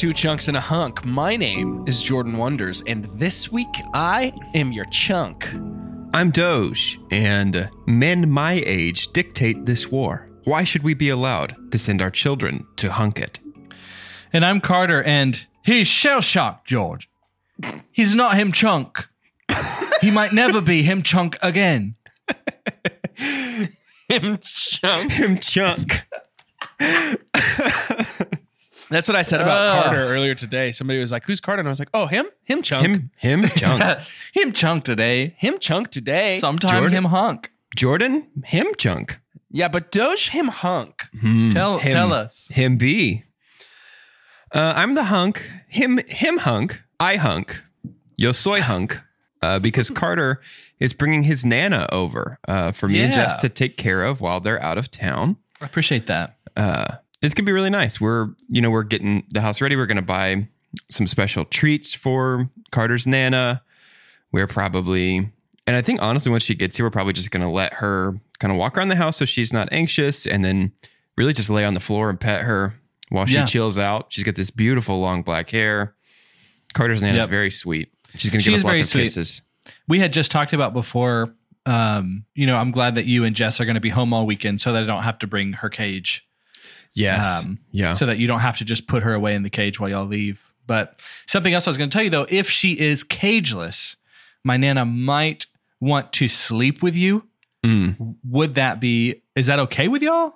Two Chunks and a Hunk. My name is Jordan Wonders, and this week I am your chunk. I'm Doge, and men my age dictate this war. Why should we be allowed to send our children to hunk it? And I'm Carter, and he's shell shocked, George. He's not him chunk. he might never be him chunk again. Him chunk. Him chunk. That's what I said about Ugh. Carter earlier today. Somebody was like, "Who's Carter?" And I was like, "Oh, him, him chunk, him, Him, him chunk. him chunk today. Him chunk today." Sometime Jordan? him hunk. Jordan, him chunk. yeah, but Doge him hunk. Tell him. tell us. Him be. Uh, I'm the hunk. Him, him hunk. I hunk. Yo soy hunk. Uh, because Carter is bringing his nana over uh, for me and Yeah. Jess to take care of while they're out of town. I appreciate that. uh, it's gonna be really nice. We're you know we're getting the house ready. We're gonna buy some special treats for Carter's nana. We're probably and I think honestly once she gets here, we're probably just gonna let her kind of walk around the house so she's not anxious, and then really just lay on the floor and pet her while she Yeah. chills out. She's got this beautiful long black hair. Carter's nana is Yep. very sweet. She's gonna She give is us lots of sweet. kisses. We had just talked about before. Um, you know, I'm glad that you and Jess are going to be home all weekend, so that I don't have to bring her cage. Yes. Um, yeah. so that you don't have to just put her away in the cage while y'all leave. But something else I was going to tell you though, if she is cageless, my nana might want to sleep with you. Mm. Would that be? Is that okay with y'all?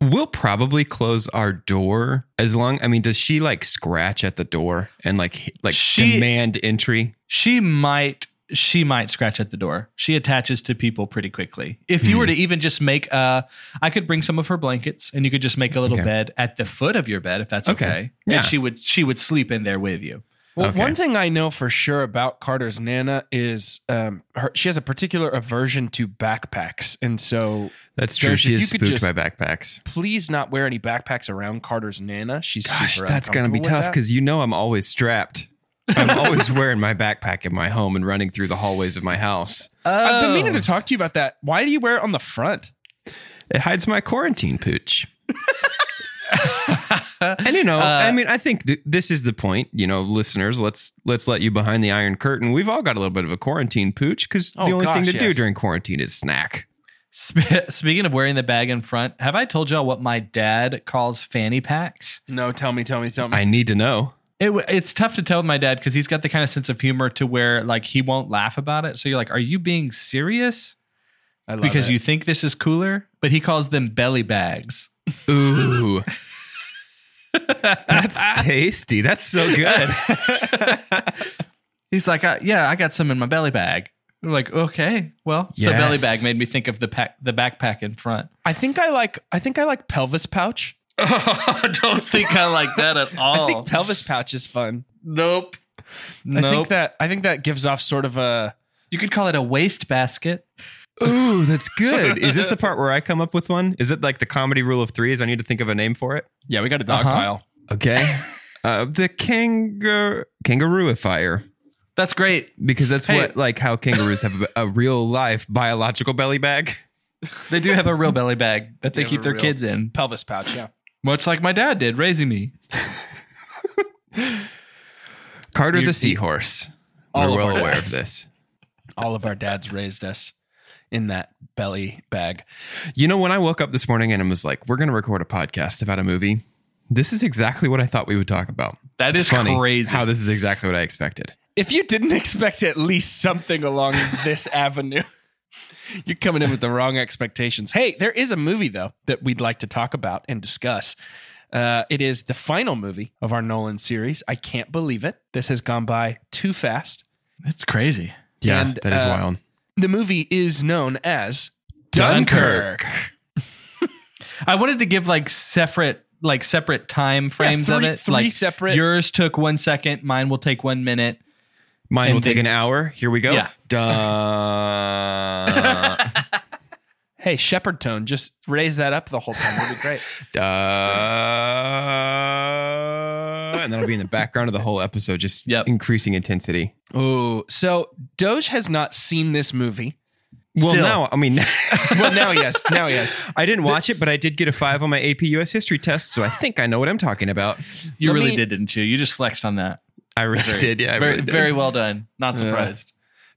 We'll probably close our door as long. I mean, does she like scratch at the door and like like She- demand entry? She might. She might scratch at the door. She attaches to people pretty quickly. If you were to even just make a, I could bring some of her blankets, and you could just make a little Okay. bed at the foot of your bed, if that's Okay. okay. Yeah. And she would she would sleep in there with you. Well, Okay. one thing I know for sure about Carter's nana is um, her, she has a particular aversion to backpacks, and so That's true. Josh, she is could spooked just- by backpacks. please not wear any backpacks around Carter's nana. She's Gosh, super that's gonna be tough because you know I'm always strapped. I'm always wearing my backpack in my home and running through the hallways of my house. I've been Oh. meaning to talk to you about that. Why do you wear it on the front? It hides my quarantine pooch. and you know, Uh, I mean, I think th- this is the point. You know, listeners, let's let's let you behind the iron curtain. We've all got a little bit of a quarantine pooch because Oh, the only thing gosh, to do during quarantine is snack. Sp- Speaking of wearing the bag in front, have I told y'all what my dad calls fanny packs? No, tell me, tell me, tell me. I need to know. It, it's tough to tell with my dad because he's got the kind of sense of humor to where like he won't laugh about it. So you're like, are you being serious? I Because it. you think this is cooler, but he calls them belly bags. Ooh. That's tasty. That's so good. He's like, uh, yeah, I got some in my belly bag. I'm like, okay, well, so belly bag made me think of the pack, the backpack in front. I think I like. I think I like pelvis pouch. I don't think I like that at all. I think pelvis pouch is fun. nope. I Nope. think that. I think that gives off sort of a. you could call it a waste basket. Ooh, that's good. Is this the part where I come up with one? Is it like the comedy rule of three? Is I need to think of a name for it? Yeah, we got a dog Uh-huh. pile. Okay. Uh, the kangaroo kangarooifier. That's great. Because that's Hey. what like how kangaroos have a, a real life biological belly bag. They do have a real belly bag that they have keep their kids in, Pelvis pouch. Yeah. Much like my dad did raising me. Carter You- the seahorse. All We're of well our aware of dads. this. All of our dads raised us. in that belly bag. You know, when I woke up this morning and I was like, we're going to record a podcast about a movie, this is exactly what I thought we would talk about. That It's is funny crazy. How this is exactly what I expected. If you didn't expect at least something along this avenue, you're coming in with the wrong expectations. Hey, there is a movie though that we'd like to talk about and discuss. Uh, it is the final movie of our Nolan series. I can't believe it. This has gone by too fast. It's crazy. Yeah, And, that is uh, wild. The movie is known as Dunkirk. Dunkirk. I wanted to give like separate like separate time frames three- of it. three like separate- Yours took one second. Mine will take one minute. Mine will take an hour. Here we go. Yeah. Duh. Hey, Shepard Tone, just raise that up the whole time. That'd be great. Duh. And that'll be in the background of the whole episode, just Yep. increasing intensity. Oh, so Doge has not seen this movie. Well, Still. now, I mean, Well, now he has. Now he has. I didn't watch it, but I did get a five on my AP US history test, so I think I know what I'm talking about. You Let really me- did, didn't you? You just flexed on that. I really Very, did. Yeah, I very, really did. very well done. Not surprised.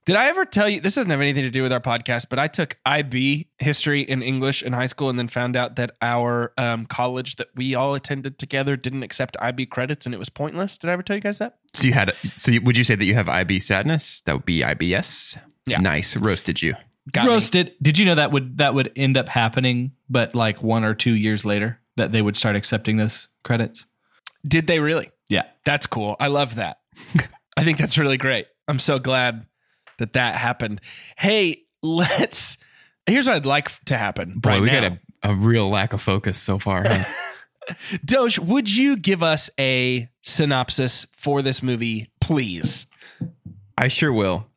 Did I ever tell you? This doesn't have anything to do with our podcast, but I took IB history in English in high school, and then found out that our um, college that we all attended together didn't accept IB credits, and it was pointless. Did I ever tell you guys that? So you had. So you, would you say that you have IB sadness? That would be IBS. Yeah. Nice roasted you. Got me. Roasted. Did you know that would that would end up happening, but like one or two years later, that they would start accepting those credits? Did they really? Yeah. That's cool. I love that. I think that's really great. I'm so glad that that happened. Hey, let's. Here's what I'd like to happen. Boy, right we now. got a, a real lack of focus so far. Huh? Doge, would you give us a synopsis for this movie, please? I sure will.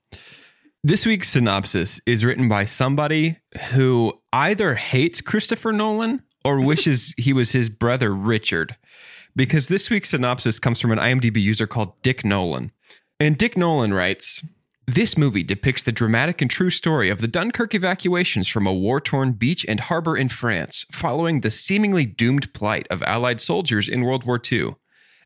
This week's synopsis is written by somebody who either hates Christopher Nolan or wishes he was his brother Richard. Because this week's synopsis comes from an IMDb user called Dick Nolan. And Dick Nolan writes This movie depicts the dramatic and true story of the Dunkirk evacuations from a war torn beach and harbor in France, following the seemingly doomed plight of Allied soldiers in World War II.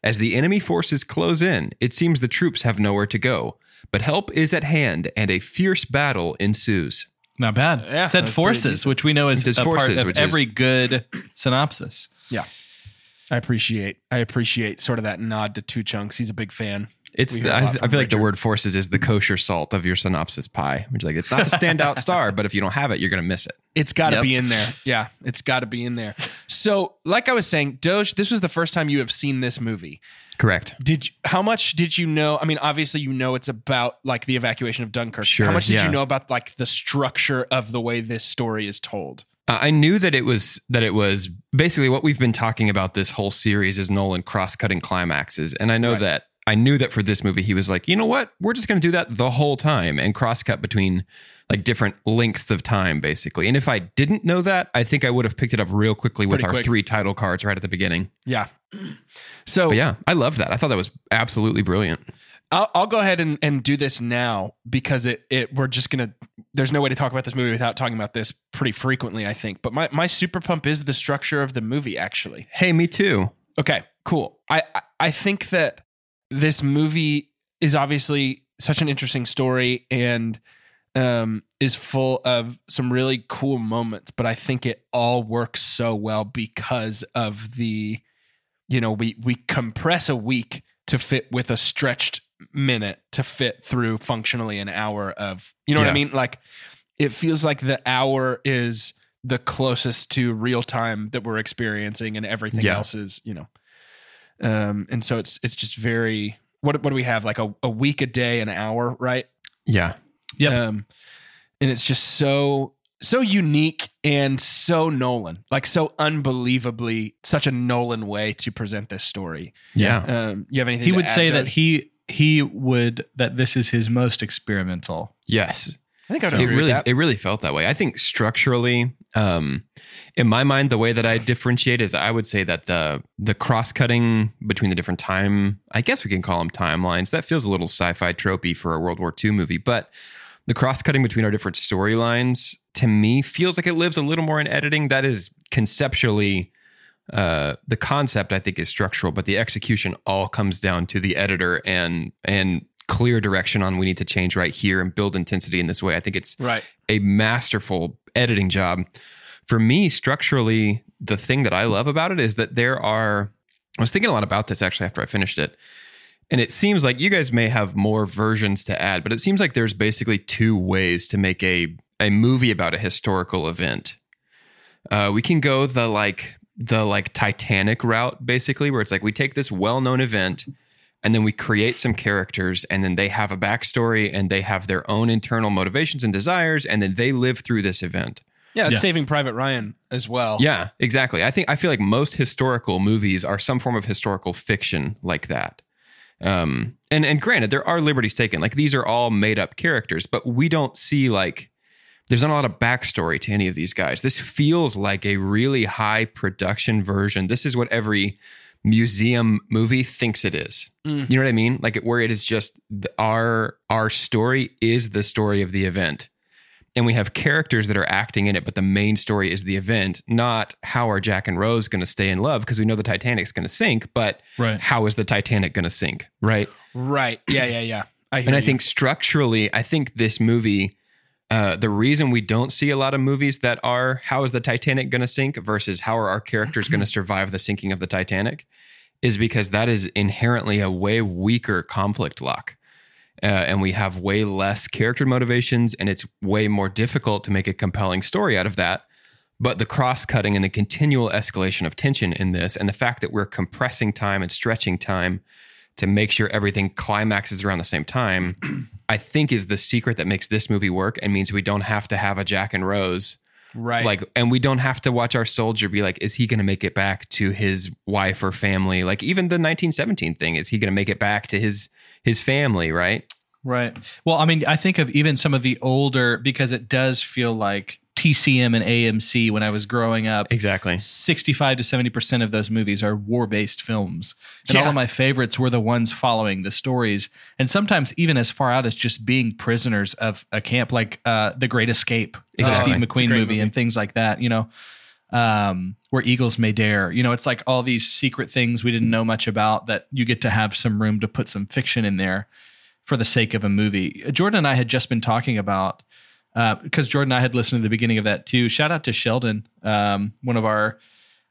As the enemy forces close in, it seems the troops have nowhere to go, but help is at hand and a fierce battle ensues. Not bad. Yeah, Said forces, which we know is a forces, part of every is- good synopsis. Yeah. I appreciate I appreciate sort of that nod to two chunks. He's a big fan. It's the, hear a I, lot I from feel like the word forces is the kosher salt of your synopsis pie, which like it's not the standout star, but if you don't have it, you're gonna miss it. It's got to Yep. be in there. Yeah, it's got to be in there. So, like I was saying, Doge, this was the first time you have seen this movie. Correct. Did you, how much did you know? I mean, obviously you know it's about like the evacuation of Dunkirk. Sure, how much did yeah. you know about like the structure of the way this story is told? Uh, I knew that it was that it was basically what we've been talking about this whole series is Nolan cross-cutting climaxes, and I know Right. that I knew that for this movie he was like, you know what, we're just going to do that the whole time and cross-cut between like different lengths of time, basically. And if I didn't know that, I think I would have picked it up real quickly with Pretty our quick. three title cards right at the beginning. Yeah. So But yeah, I love that. I thought that was absolutely brilliant. I'll, I'll go ahead and, and do this now because it, it we're just gonna there's no way to talk about this movie without talking about this pretty frequently I think. But my, my super pump is the structure of the movie actually. Hey, me too. okay cool. I, I I think that this movie is obviously such an interesting story and um, is full of some really cool moments but I think it all works so well because of the you know we we compress a week to fit with a stretched minute to fit through functionally an hour of you know what I mean like it feels like the hour is the closest to real time that we're experiencing and everything Yeah. else is you know um and so it's it's just very what what do we have like a, a week a day an hour right Yeah. Yeah. um, and it's just so so unique and so Nolan, like so unbelievably such a Nolan way to present this story. Yeah. Um, you have anything? he to would add, say that he he would that this is his most experimental. Yes. I think I would it agree really with that. it really felt that way. I think structurally, um, in my mind, the way that I differentiate is I would say that the the cross cutting between the different time, I guess we can call them timelines. That feels a little sci-fi tropey for a World War II movie, but the cross cutting between our different storylines to me feels like it lives a little more in editing. That is conceptually. Uh, the concept I think is structural, but the execution all comes down to the editor and and clear direction on we need to change right here and build intensity in this way. I think it's Right. a masterful editing job. For me, structurally, the thing that I love about it is that there are. I was thinking a lot about this actually after I finished it. And it seems like you guys may have more versions to add, but it seems like there's basically two ways to make a, a movie about a historical event. Uh, we can go the like the like Titanic route, basically, where it's like we take this well-known event and then we create some characters and then they have a backstory and they have their own internal motivations and desires and then they live through this event Yeah, Yeah. Saving Private Ryan as well. yeah exactly i think i feel like most historical movies are some form of historical fiction like that um and and granted there are liberties taken like these are all made up characters but we don't see like there's not a lot of backstory to any of these guys this feels like a really high production version this is what every museum movie thinks it is Mm. you know what i mean like it, where it is just the, our our story is the story of the event and we have characters that are acting in it, but the main story is the event, not how are Jack and Rose going to stay in love because we know the Titanic's going to sink, but Right. how is the Titanic going to sink, right? Right. Yeah, yeah, yeah. I hear And I you. think structurally, I think this movie, uh, the reason we don't see a lot of movies that are how is the Titanic going to sink versus how are our characters going to survive the sinking of the Titanic is because that is inherently a way weaker conflict lock. Uh, and we have way less character motivations, and it's way more difficult to make a compelling story out of that. But the cross cutting and the continual escalation of tension in this, and the fact that we're compressing time and stretching time to make sure everything climaxes around the same time, I think is the secret that makes this movie work and means we don't have to have a Jack and Rose. right. Like, and we don't have to watch our soldier be like, is he going to make it back to his wife or family? Like, even the 1917 thing, is he going to make it back to his his family? Right? Right. Well, I mean, I think of even some of the older because it does feel like TCM and AMC when I was growing up. Exactly. 65 to 70% of those movies are war based films. And all of my favorites were the ones following the stories. And sometimes even as far out as just being prisoners of a camp, like uh, The Great Escape, the Exactly. Steve McQueen movie, movie. and things like that, you know, um, where Eagles May Dare. You know, it's like all these secret things we didn't know much about that you get to have some room to put some fiction in there for the sake of a movie. Jordan and I had just been talking about because Jordan and I had listened to the beginning of that too. Shout out to Sheldon, um, one of our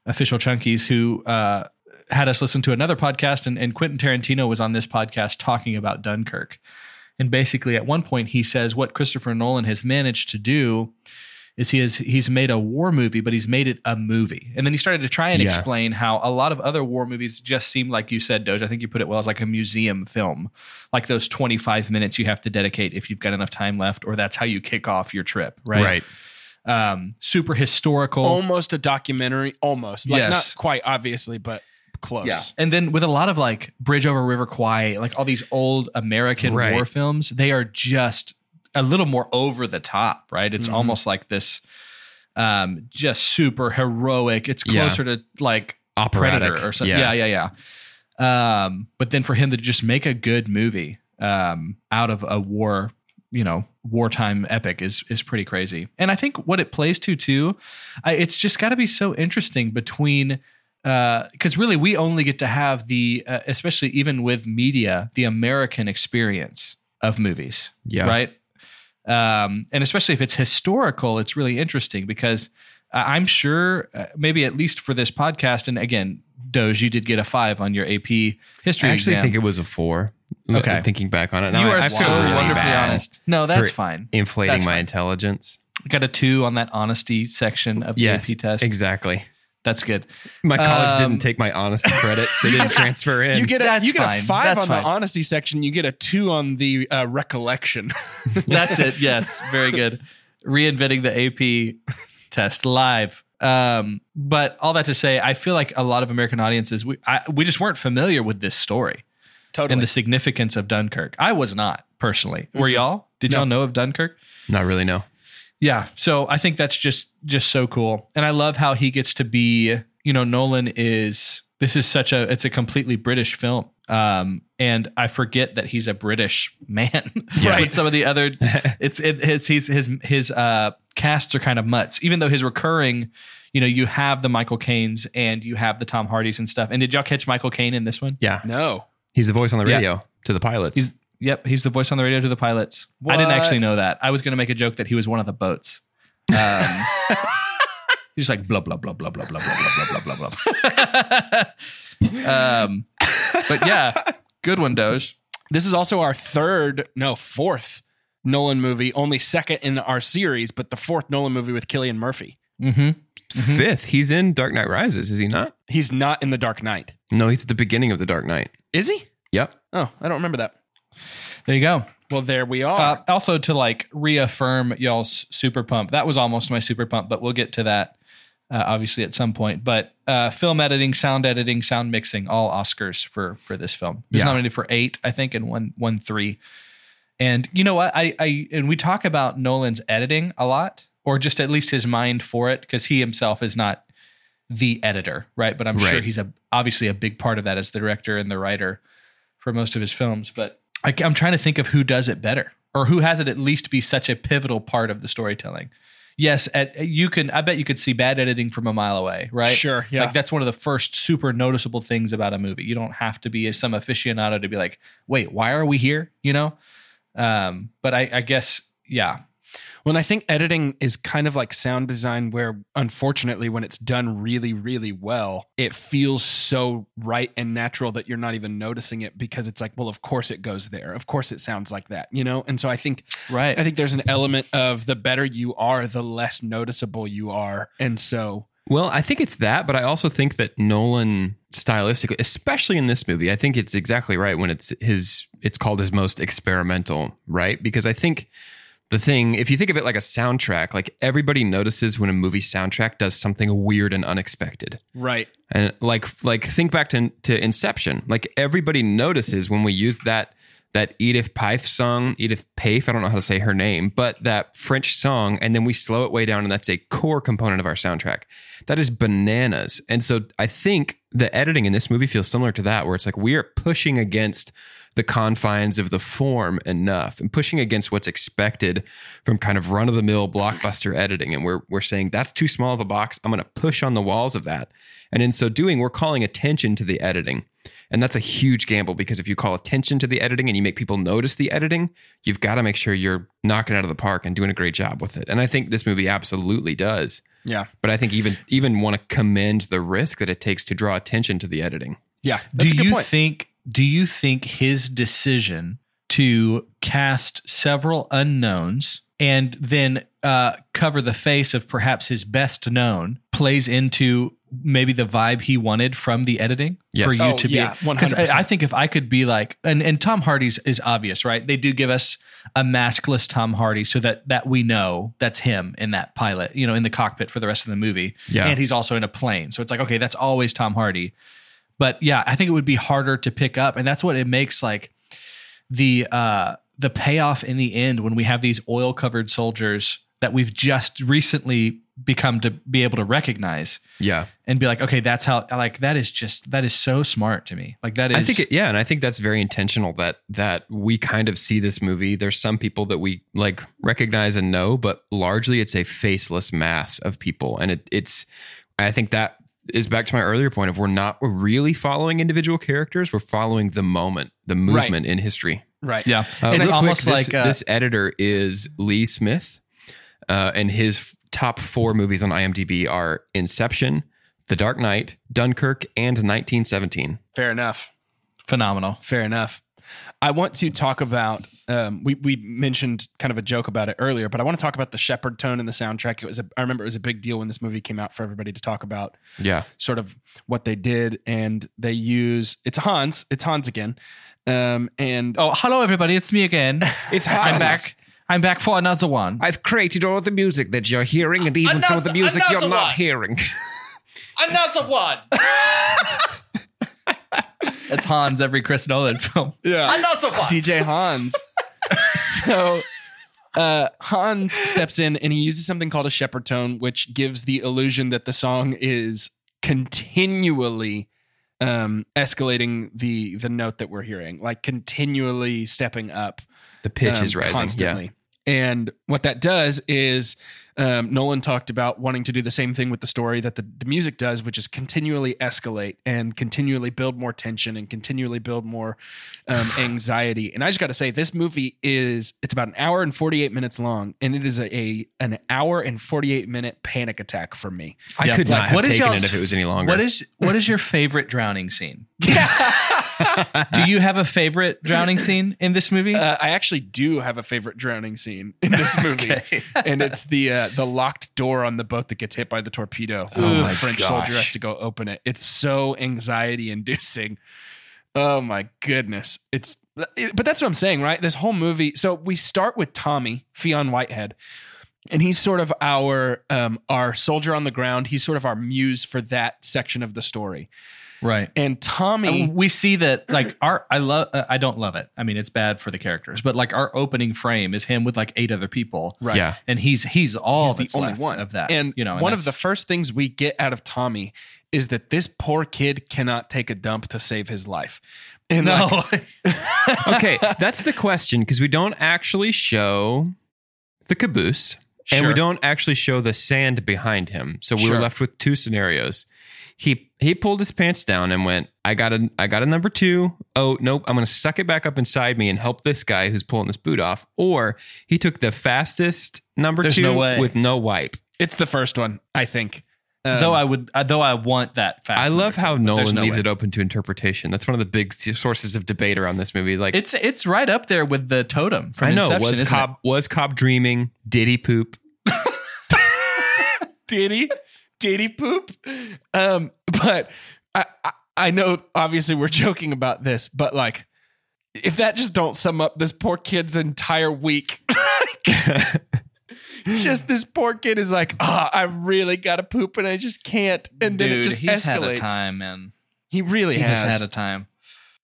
official chunkies, who uh, had us listen to another podcast, and, and Quentin Tarantino was on this podcast talking about Dunkirk. And basically, at one point, he says what Christopher Nolan has managed to do is he has he's made a war movie, but he's made it a movie. And then he started to try and Yeah. explain how a lot of other war movies just seem like you said, Doge. I think you put it well as like a museum film, like those twenty five minutes you have to dedicate if you've got enough time left, or that's how you kick off your trip, right? Right. Um, super historical. almost a documentary, almost. Like Yes. not quite obviously, but close. Yeah. And then with a lot of like Bridge Over River Kwai, like all these old American Right. war films, they are just a little more over the top, right? It's Mm-hmm. almost like this um just super heroic. It's Yeah. closer to like Operatic. Predator or something. Yeah, Yeah. yeah, yeah. Um, but then for him to just make a good movie um out of a war, you know, wartime epic is is pretty crazy. And I think what it plays to too, I, it's just got to be so interesting between because really we only get to have the uh, especially even with media the american experience of movies Yeah. right um, and especially if it's historical it's really interesting because I- i'm sure uh, maybe at least for this podcast and again doge you did get a five on your ap history I actually exam. think it was a four. Okay. Thinking back on it, now you are I so really wonderfully honest no that's fine Inflating That's my fine. intelligence. got a two on that honesty section of the Yes, ap test exactly. That's good My college Um, didn't take my honesty credits. They didn't transfer in. You get a you get fine. a five That's on fine. the honesty section. You get a two on the uh, recollection. That's it. Yes, very good. Reinventing the AP test live. Um, but all that to say, I feel like a lot of American audiences we I, we just weren't familiar with this story totally. and the significance of Dunkirk. I was not personally. Were y'all? Did No. y'all know of Dunkirk? Not really. No. Yeah. So I think that's just just so cool. And I love how he gets to be, you know, Nolan is this is such a it's a completely British film. Um and I forget that he's a British man. Yeah. With some of the other it's it his his his his uh casts are kind of mutts. Even though his recurring, you know, you have the Michael Caines and you have the Tom Hardys and stuff. And did y'all catch Michael Caine in this one? Yeah. no. He's the voice on the Yeah. radio to the pilots. He's- Yep, he's the voice on the radio to the pilots. I didn't What? actually know that. I was going to make a joke that he was one of the boats. Um, he's just like blah blah blah blah blah blah blah blah blah blah blah blah. um, but yeah, good one, Doge. This is also our third, no, fourth Nolan movie, only second in our series, but the fourth Nolan movie with Cillian Murphy. Mm-hmm. Fifth, he's in Dark Knight Rises, is he not? He's not in The Dark Knight. No, he's at the beginning of the Dark Knight. Is he? Yep. Oh, I don't remember that. There you go. Well, there we are. Uh, also, to like reaffirm y'all's super pump, that was almost my super pump, but we'll get to that uh, obviously at some point. But uh, film editing, sound editing, sound mixing, all Oscars for for this film. It was Yeah. nominated for eight, I think, and one one three. And you know what? I I and we talk about Nolan's editing a lot, or just at least his mind for it, because he himself is not the editor, right? But I'm sure he's a obviously a big part of that as the director and the writer for most of his films. But I, I'm trying to think of who does it better, or who has it at least be such a pivotal part of the storytelling. Yes, at, you can. I bet you could see bad editing from a mile away, right? Sure, yeah. Like that's one of the first super noticeable things about a movie. You don't have to be some aficionado to be like, wait, why are we here? You know. Um, but I, I guess, yeah, Well, and I think editing is kind of like sound design, where unfortunately, when it's done really, really well, it feels so right and natural that you're not even noticing it because it's like, well, of course it goes there. Of course it sounds like that, you know? And so I think, right. I think there's an element of the better you are, the less noticeable you are. And so, Well, I think it's that, but I also think that Nolan stylistically, especially in this movie, I think it's exactly right when it's his it's called his most experimental, right? Because I think the thing, if you think of it like a soundtrack, like everybody notices when a movie soundtrack does something weird and unexpected. right. And like like think back to to Inception. Like everybody notices when we use that that Edith Piaf song, Edith Piaf, I don't know how to say her name, but that French song, and then we slow it way down, and that's a core component of our soundtrack. That is bananas. And so I think the editing in this movie feels similar to that, where it's like we are pushing against the confines of the form enough and pushing against what's expected from kind of run of the mill blockbuster editing. And we're, we're saying that's too small of a box. I'm going to push on the walls of that. And in so doing, we're calling attention to the editing. And that's a huge gamble because if you call attention to the editing and you make people notice the editing, you've got to make sure you're knocking out of the park and doing a great job with it. And I think this movie absolutely does. Yeah. But I think even even want to commend the risk that it takes to draw attention to the editing. Yeah. That's do a good you point. think do you think his decision to cast several unknowns and then uh, cover the face of perhaps his best known plays into maybe the vibe he wanted from the editing Yes. for you Oh, to yeah, be 'cause 100%. I, I think if I could be like and, and Tom Hardy's is obvious right they do give us a maskless Tom Hardy so that that we know that's him in that pilot you know in the cockpit for the rest of the movie Yeah. and he's also in a plane so it's like okay that's always Tom Hardy but yeah, I think it would be harder to pick up, and that's what it makes like the uh the payoff in the end when we have these oil covered soldiers that we've just recently become to be able to recognize Yeah. and be like, okay, that's how like that is just that is so smart to me. Like that is I think it, yeah, and I think that's very intentional that that we kind of see this movie. There's some people that we like recognize and know, but largely it's a faceless mass of people, and it, it's. I think that is back to my earlier point of we're not really following individual characters. We're following the moment, the movement in history. Right. yeah, Uh, it's real quick, almost this, like uh, this editor is Lee Smith, uh, and his f- top four movies on IMDb are Inception, The Dark Knight, Dunkirk, and 1917. Fair enough. phenomenal. Fair enough. I want to talk about. Um, we we mentioned kind of a joke about it earlier, but I want to talk about the Shepard tone in the soundtrack. It was a, I remember it was a big deal when this movie came out for everybody to talk about Yeah, sort of what they did, and they use it's Hans. It's Hans again, um, and Oh, hello everybody, it's me again. it's Hans. I'm back. I'm back for another one. I've created all the music that you're hearing, and even some of the music you're another not hearing. Another one. That's Hans every Chris Nolan film. Yeah. Another one. DJ Hans. so uh, Hans steps in and he uses something called a Shepard tone, which gives the illusion that the song is continually um, escalating the the note that we're hearing, like continually stepping up. The pitch um, is rising. constantly. And what that does is um, Nolan talked about wanting to do the same thing with the story that the, the music does, which is continually escalate and continually build more tension and continually build more um, anxiety. And I just got to say, this movie is it's about an hour and forty eight minutes long, and it is a, a an hour and forty eight minute panic attack for me. I Yeah. could Like, not have what is taken y'all's- it if it was any longer. What is what is your favorite drowning scene? Do you have a favorite drowning scene in this movie? Uh, I actually do have a favorite drowning scene in this movie. Okay. and it's the uh, the locked door on the boat that gets hit by the torpedo. Oh my the French gosh. soldier has to go open it. It's so anxiety inducing. Oh my goodness! It's it- but that's what I'm saying, right? This whole movie. So we start with Tommy Fionn Whitehead, and he's sort of our um, our soldier on the ground. He's sort of our muse for that section of the story. Right. And Tommy, And we see that like our I love uh, I don't love it. I mean, it's bad for the characters, but like our opening frame is him with like eight other people, right? Yeah. and he's he's all He's the only left one of that. And you know, and one of the first things we get out of Tommy is that this poor kid cannot take a dump to save his life. And no, like, okay, that's the question because we don't actually show the caboose and Sure. we don't actually show the sand behind him. So we Sure. were left with two scenarios. He he pulled his pants down and went, I got a I got a number two. Oh nope, I'm gonna suck it back up inside me and help this guy who's pulling this boot off. Or he took the fastest number There's two no with no wipe. it's the first one, I think. Um, though I would though I want that fast. I love how Nolan no leaves way. it open to interpretation. That's one of the big sources of debate around this movie. Like It's it's right up there with the totem from I know Inception, was Cobb was Cobb dreaming? Did he poop? did he? Did he poop? Um, but I, I I know obviously we're joking about this, but like if that just don't sum up this poor kid's entire week. just this poor kid is like, ah, I really gotta poop and I just can't. And then it just escalates. he's had a time, man. He really He has. has had a time.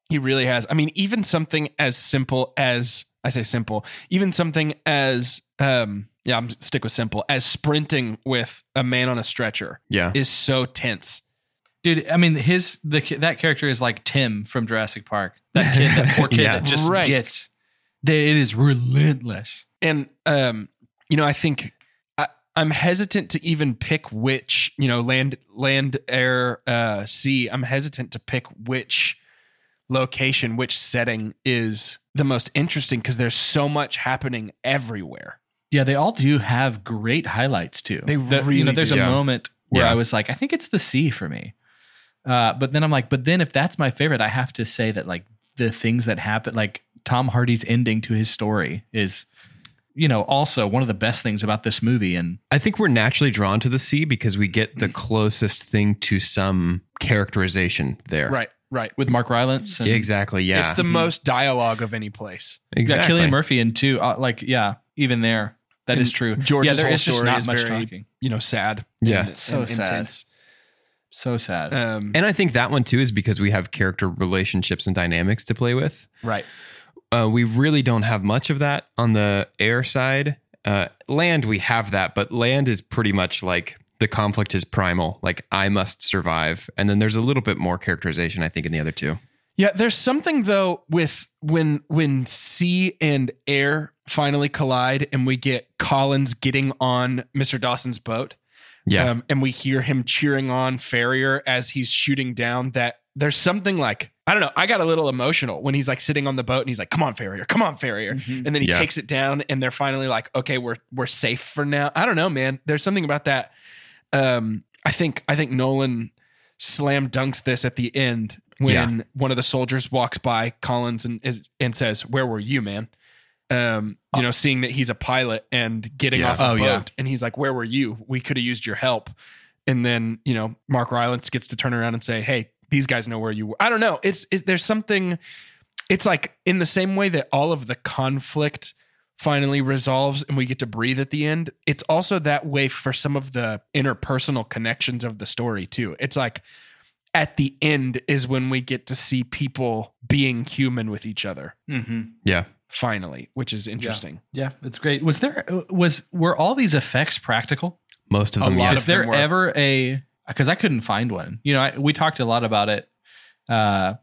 He really has. I mean, even something as simple as I say simple, even something as um yeah, I'm stick with simple, as sprinting with a man on a stretcher yeah. is so tense. Dude, I mean, his the that character is like Tim from Jurassic Park. That kid, that poor kid Yeah. that just Right. gets. that It is relentless. And um, you know, I think I, I'm hesitant to even pick which, you know, land land, air, uh, sea. I'm hesitant to pick which location, which setting is the most interesting because there's so much happening everywhere. Yeah, they all do have great highlights too. They The- you really know, there's do. a moment where Yeah. I was like, I think it's the sea for me. Uh, but then I'm like, but then if that's my favorite, I have to say that like the things that happen, like Tom Hardy's ending to his story is, you know, also one of the best things about this movie. And I think we're naturally drawn to the sea because we get the closest thing to some characterization there. Right, right. with Mark Rylance and Exactly. Yeah. It's the most dialogue of any place. yeah, exactly. Cillian Murphy and two, uh, like yeah, even there, that is And true. George's yeah, there whole is just story not is much very- talking. You know, sad. Yeah. and, So and sad. intense. So sad. Um, And I think that one too is because we have character relationships and dynamics to play with. right. Uh, we really don't have much of that on the air side. Uh, land, we have that, but land is pretty much like the conflict is primal. Like I must survive, and then there's a little bit more characterization, I think, in the other two. Yeah, there's something though with when when sea and air finally collide and we get Collins getting on Mr. Dawson's boat. Yeah, Um, and we hear him cheering on Farrier as he's shooting down that there's something like I don't know. I got a little emotional when he's like sitting on the boat and he's like, "Come on, Farrier, come on, Farrier," Mhm. and then he Yeah. takes it down and they're finally like, "Okay, we're we're safe for now." I don't know, man. There's something about that. Um, I think I think Nolan slam dunks this at the end when one of the soldiers walks by Collins and is and says, "Where were you, man?" Um, you know, seeing that he's a pilot and getting Yeah. off a Oh, boat, yeah. and he's like, "Where were you? We could have used your help." And then you know, Mark Rylance gets to turn around and say, "Hey, these guys know where you were." I don't know. It's, it's there's something. It's like in the same way that all of the conflict finally resolves and we get to breathe at the end. It's also that way for some of the interpersonal connections of the story too. It's like at the end is when we get to see people being human with each other Mm-hmm. yeah. finally, which is interesting. Yeah, it's great. Was there was were all these effects practical? Most of A them, lot yes. of Is there were. ever a because I couldn't find one. You know, I, we talked a lot about it uh,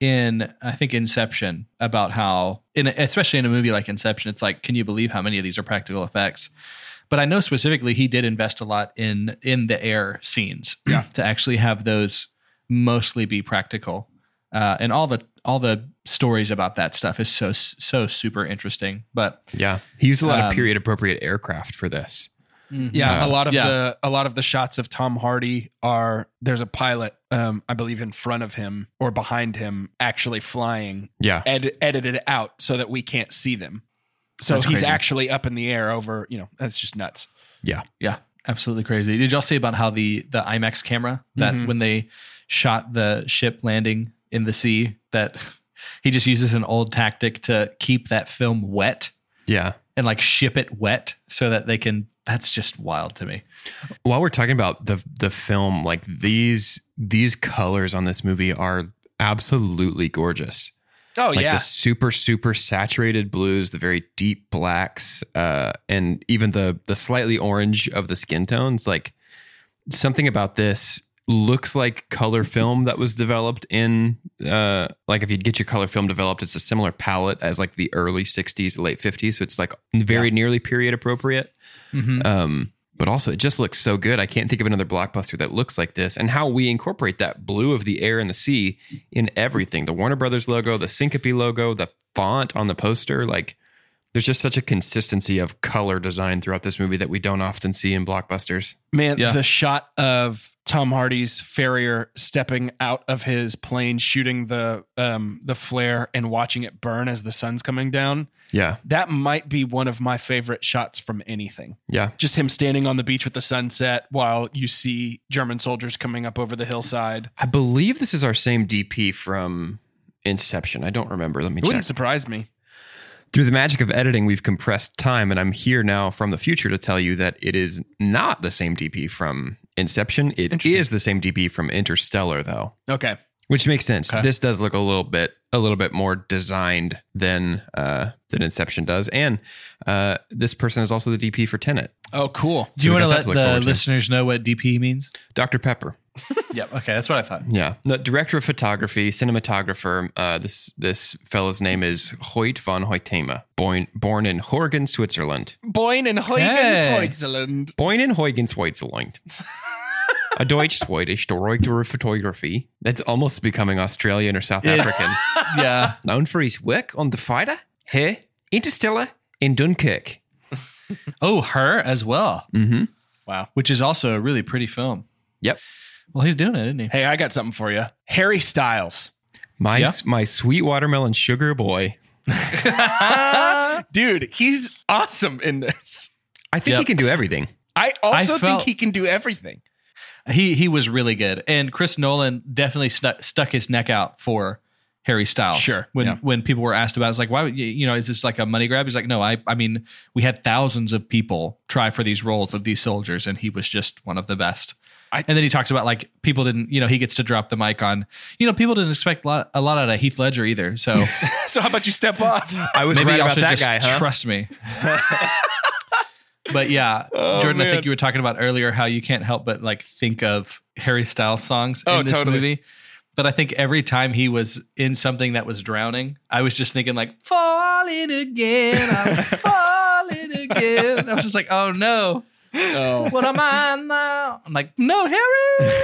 in I think Inception about how in a, especially in a movie like Inception, it's like, can you believe how many of these are practical effects? But I know specifically he did invest a lot in in the air scenes Yeah. to actually have those mostly be practical. Uh, and all the all the stories about that stuff is so so super interesting. But Yeah. He used a lot Um, of period appropriate aircraft for this. Yeah, Uh, a lot of yeah. the a lot of the shots of Tom Hardy are there's a pilot, um, I believe, in front of him or behind him, actually flying, Yeah. ed- edited out so that we can't see them. So That's he's crazy. actually up in the air over, you know, that's just nuts. Yeah. Yeah, absolutely crazy. Did y'all see about how the the IMAX camera that Mhm. when they shot the ship landing in the sea that he just uses an old tactic to keep that film wet Yeah. and like ship it wet so that they can that's just wild to me. While we're talking about the the film, like these these colors on this movie are absolutely gorgeous. Oh like yeah, the super super saturated blues, the very deep blacks, uh, and even the the slightly orange of the skin tones. Like something about this looks like color film that was developed in uh like if you'd get your color film developed it's a similar palette as like the early 60s late 50s so it's like very nearly period appropriate Mhm. um but also it just looks so good i can't think of another blockbuster that looks like this and how we incorporate that blue of the air and the sea in everything the warner brothers logo the Syncopy logo the font on the poster like there's just such a consistency of color design throughout this movie that we don't often see in blockbusters man, Yeah. the shot of Tom Hardy's farrier stepping out of his plane, shooting the um the flare and watching it burn as the sun's coming down. yeah That might be one of my favorite shots from anything. yeah just him standing on the beach with the sunset while you see German soldiers coming up over the hillside. i believe this is our same dp from inception i don't remember let me It check wouldn't surprise me. Through the magic of editing, we've compressed time, and I'm here now from the future to tell you that it is not the same DP from Inception. It is the same DP from Interstellar, though, Okay. which makes sense. Okay. This does look a little bit a little bit more designed than uh, than Inception does, and uh, this person is also the DP for Tenet, Oh, cool. Do you want to let the listeners know what DP means? Dr. Pepper. Yep. Okay, that's what I thought. Yeah, the director of photography, cinematographer. Uh, this this fellow's name is Hoyte van Hoytema, born born in Horgen, Switzerland. Boyne and Huygen, Hey. Switzerland. Born in Horgen, Switzerland. A Deutsch Swedish director of photography. That's almost becoming Australian or South It- African. Yeah. Known for his work on The Fighter, Her, Interstellar, and Dunkirk. Oh, her as well, Mm-hmm. Wow. which is also a really pretty film. Yep. Well, he's doing it, isn't he? Hey, I got something for you. Harry Styles. My Yeah. my sweet watermelon sugar boy. Dude, he's awesome in this. I think Yep. he can do everything. I also I think he can do everything. He he was really good, and Chris Nolan definitely stuck stuck his neck out for Harry Styles. Sure, When yeah. when people were asked about, it, it's like, why? would you, you know, is this like a money grab? He's like, no, I I mean, we had thousands of people try for these roles of these soldiers, and he was just one of the best. I- and then he talks about like people didn't, you know, he gets to drop the mic on, you know, people didn't expect a lot, a lot out of Heath Ledger either. So So how about you step off? I was maybe right y'all about should that just guy, huh? trust me. but yeah, Oh, Jordan, I think you were talking about earlier how you can't help but like think of Harry Styles songs Oh, in this totally. movie. But I think every time he was in something that was drowning, I was just thinking like falling again, I'm falling again. I was just like, oh no, Oh. what am I now? I'm like, no, Harry.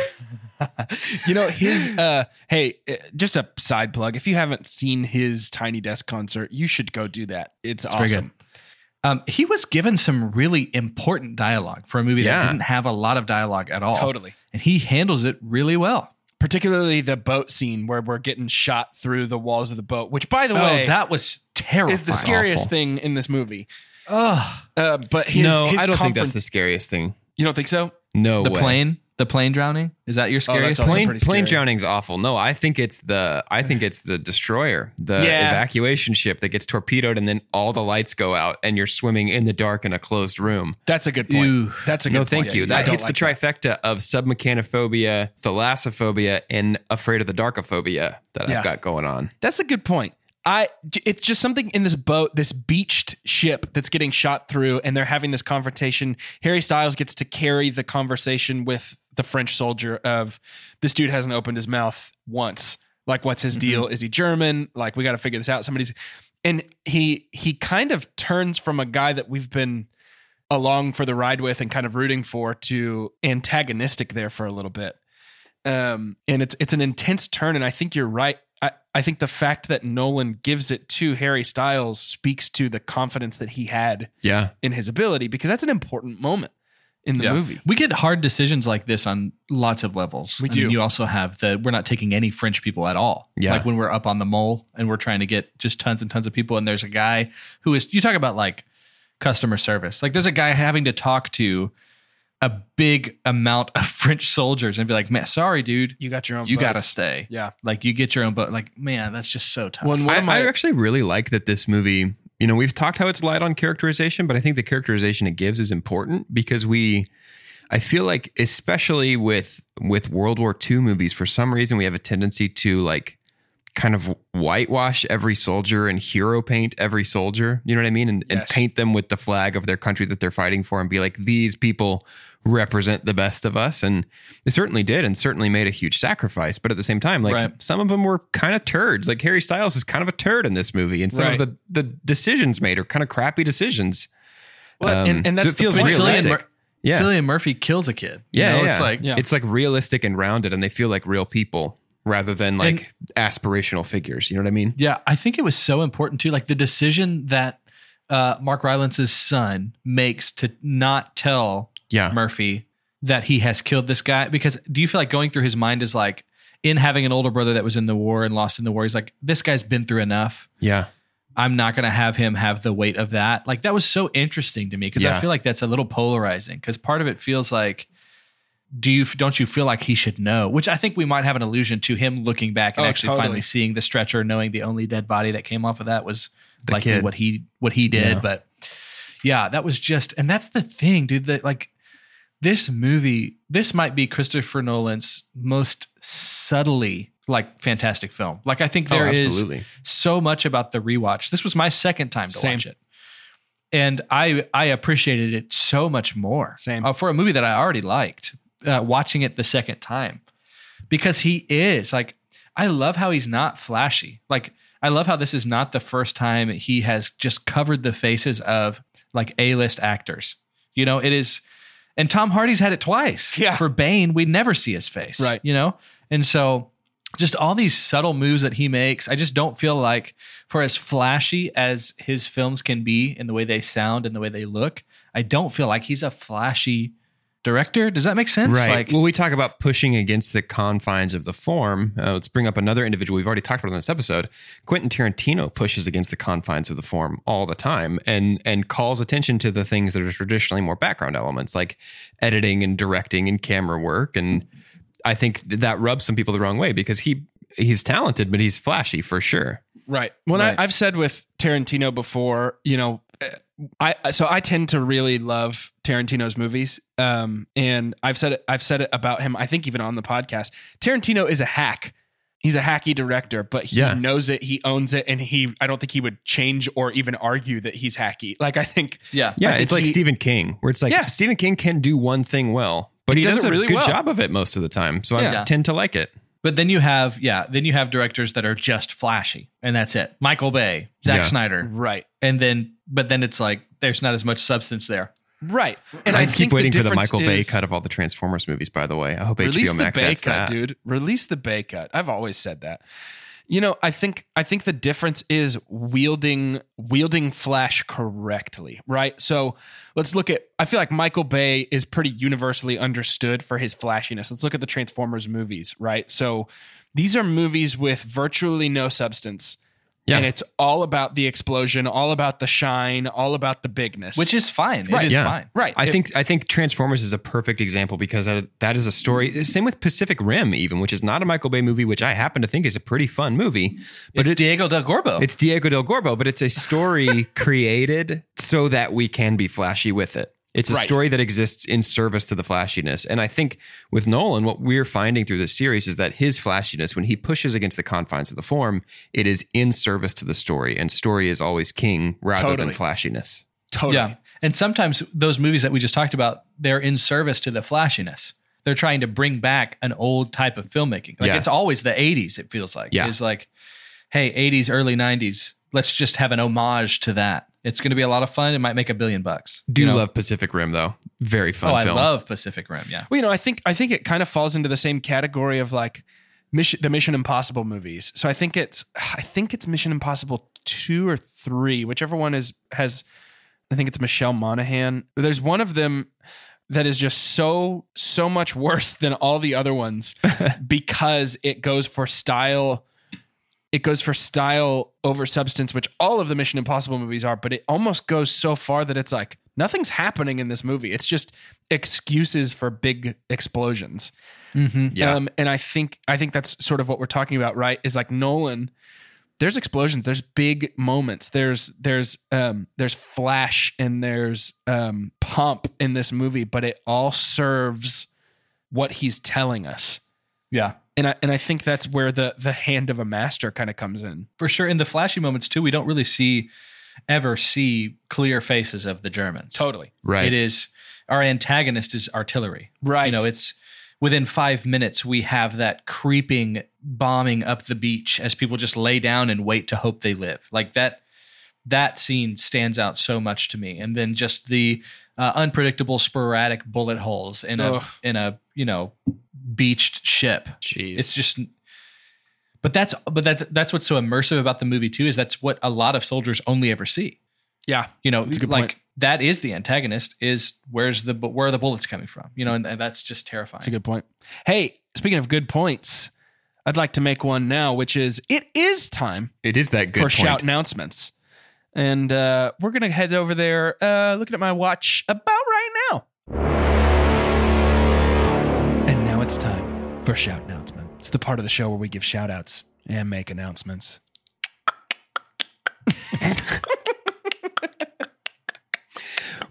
you know his uh hey uh, just a side plug if you haven't seen his tiny desk concert you should go do that it's, very awesome Um, he was given some really important dialogue for a movie Yeah. that didn't have a lot of dialogue at all. totally and he handles it really well. particularly the boat scene where we're getting shot through the walls of the boat which by the Oh, way that was terrible is the scariest Awful. thing in this movie Ugh. uh but his, no, his I don't think that's the scariest thing. you don't think so No the way. plane, the plane drowning. Is that your scariest? also plane pretty plane drowning's awful. No, I think it's the I think it's the destroyer, the Yeah. evacuation ship that gets torpedoed and then all the lights go out and you're swimming in the dark in a closed room. that's a good point Ew. that's a good No, point. thank you. I That hits like the trifecta of submechanophobia, thalassophobia, and afraid of the darkophobia that Yeah. I've got going on. That's a good point. I it's just something in this boat, this beached ship that's getting shot through, and they're having this confrontation. Harry Styles gets to carry the conversation with the French soldier of this dude hasn't opened his mouth once. Like, what's his deal? Is he German? Like, we got to figure this out. Somebody's and he he kind of turns from a guy that we've been along for the ride with and kind of rooting for to antagonistic there for a little bit. Um, and it's it's an intense turn, and I think you're right. I, I think the fact that Nolan gives it to Harry Styles speaks to the confidence that he had Yeah. in his ability because that's an important moment in the Yeah. movie. We get hard decisions like this on lots of levels. We I mean, do. you also have the we're not taking any French people at all. Yeah. Like when we're up on the mole and we're trying to get just tons and tons of people, and there's a guy who is you talk about like customer service. Like there's a guy having to talk to a big amount of French soldiers and be like, man, sorry, dude, You got your own. you got to stay. Yeah. Like you get your own boat. Like man, that's just so tough. When one I, of my I actually really like that this movie, you know, we've talked how it's light on characterization, but I think the characterization it gives is important because we I feel like especially with with World War II movies, for some reason we have a tendency to like kind of whitewash every soldier and hero paint every soldier. You know what I mean? And, and paint them with the flag of their country that they're fighting for and be like, these people represent the best of us. And they certainly did and certainly made a huge sacrifice. But at the same time, like Right. some of them were kind of turds. Like Harry Styles is kind of a turd in this movie. And some Right. of the, the decisions made are kind of crappy decisions. Well, and, Um, and so that's it feels And. Realistic. Mur- Yeah. Cillian Murphy kills a kid. You Yeah, know, yeah. it's like Yeah. It's like realistic and rounded, and they feel like real people rather than like aspirational figures. You know what I mean? Yeah, I think it was so important too. Like the decision that uh, Mark Rylance's son makes to not tell Yeah. Murphy that he has killed this guy. Because do you feel like going through his mind is like in having an older brother that was in the war and lost in the war? He's like, this guy's been through enough. Yeah. I'm not going to have him have the weight of that. Like that was so interesting to me because I feel like that's a little polarizing. Because part of it feels like. Do you don't you feel like he should know? Which I think we might have an allusion to him looking back and Oh, actually totally. finally seeing the stretcher, knowing the only dead body that came off of that was The likely kid. what he what he did. Yeah. But yeah, that was just and that's the thing, dude. That like this movie, this might be Christopher Nolan's most subtly like fantastic film. Like I think Oh, there is absolutely. so much about the rewatch. This was my second time to Same. watch it. And I I appreciated it so much more. Same. Uh, for a movie that I already liked, uh, watching it the second time. Because he is like I love how he's not flashy. Like I love how this is not the first time he has just covered the faces of like A-list actors. You know, it is and Tom Hardy's had it twice. Yeah. For Bane, we never see his face. Right. You know? And so just all these subtle moves that he makes, I just don't feel like for as flashy as his films can be in the way they sound and the way they look, I don't feel like he's a flashy director. Does that make sense? Right. Like well, we talk about pushing against the confines of the form. Uh, let's bring up another individual we've already talked about in this episode. Quentin Tarantino pushes against the confines of the form all the time and and calls attention to the things that are traditionally more background elements like editing and directing and camera work. And I think that rubs some people the wrong way because he he's talented, but he's flashy for sure. Right. When Right. I, I've said with Tarantino before, you know, I so I tend to really love Tarantino's movies, um, and I've said it. I've said it about him. I think even on the podcast, Tarantino is a hack. He's a hacky director, but he Yeah. knows it. He owns it, and he. I don't think he would change or even argue that he's hacky. Like I think, yeah. Yeah, think it's like he- Stephen King, where it's like Yeah. Stephen King can do one thing well, but he, He does does, a really good well. job of it most of the time. So I Yeah. tend to like it. But then you have, yeah, then you have directors that are just flashy and that's it. Michael Bay, Zack Yeah. Snyder. right, And then, but then it's like, there's not as much substance there. right, and I, I, keep think waiting for the difference Michael Bay cut of all the Transformers movies. By the way, I hope Release HBO the Max Bay adds cut, that. dude. Release the Bay cut. I've always said that. You know, I think I think the difference is wielding wielding Flash correctly, right? So let's look at. I feel like Michael Bay is pretty universally understood for his flashiness. Let's look at the Transformers movies, right? So these are movies with virtually no substance. Yeah. And it's all about the explosion, all about the shine, all about the bigness. Which is fine. Right, It is yeah. fine. right. I It- think I think Transformers is a perfect example because that, that is a story. Same with Pacific Rim, even which is not a Michael Bay movie, which I happen to think is a pretty fun movie. But it's it, Diego del Gorbo. it's Diego del Gorbo, but it's a story created so that we can be flashy with it. It's a Right. story that exists in service to the flashiness. And I think with Nolan, what we're finding through this series is that his flashiness, when he pushes against the confines of the form, it is in service to the story. And story is always king rather Totally. than flashiness. totally. Yeah. And sometimes those movies that we just talked about, they're in service to the flashiness. They're trying to bring back an old type of filmmaking. Like Yeah. it's always the 80s, it feels like. Yeah. It's like, hey, 80s, early 90s, let's just have an homage to that. It's going to be a lot of fun. It might make a billion bucks. Do You know? love Pacific Rim though. Very fun Oh, I love Pacific Rim. Yeah. Well, you know, I think I think it kind of falls into the same category of like mission the Mission Impossible movies. So I think it's I think it's Mission Impossible two or three, whichever one is has. I think it's Michelle Monaghan. There's one of them that is just so so much worse than all the other ones because it goes for style. It goes for style over substance, which all of the Mission Impossible movies are, but it almost goes so far that it's like nothing's happening in this movie. It's just excuses for big explosions. Mm-hmm. Yeah. Um, and I think I think that's sort of what we're talking about, right? Is like Nolan. There's explosions. There's big moments. There's there's um there's flash and there's um pomp in this movie, but it all serves what he's telling us. Yeah. And I and I think that's where the the hand of a master kind of comes in. For sure. In the flashy moments, too, we don't really see, ever see clear faces of the Germans. Totally. right. It is, our antagonist is artillery. Right. You know, it's within five minutes, we have that creeping bombing up the beach as people just lay down and wait to hope they live. Like that, that scene stands out so much to me. And then just the uh, unpredictable, sporadic bullet holes in a Ugh. in a you know beached ship. Jeez. It's just. But that's but that that's what's so immersive about the movie too is that's what a lot of soldiers only ever see. yeah. You know, a good like point. that is the antagonist. Is where's the where are the bullets coming from? You know, and, and that's just terrifying. That's a good point. Hey, speaking of good points, I'd like to make one now, which is it is time it is that good for point. shout announcements. And uh, we're going to head over there, uh, looking at my watch about right now. And now it's time for shout announcements. It's the part of the show where we give shout outs and make announcements.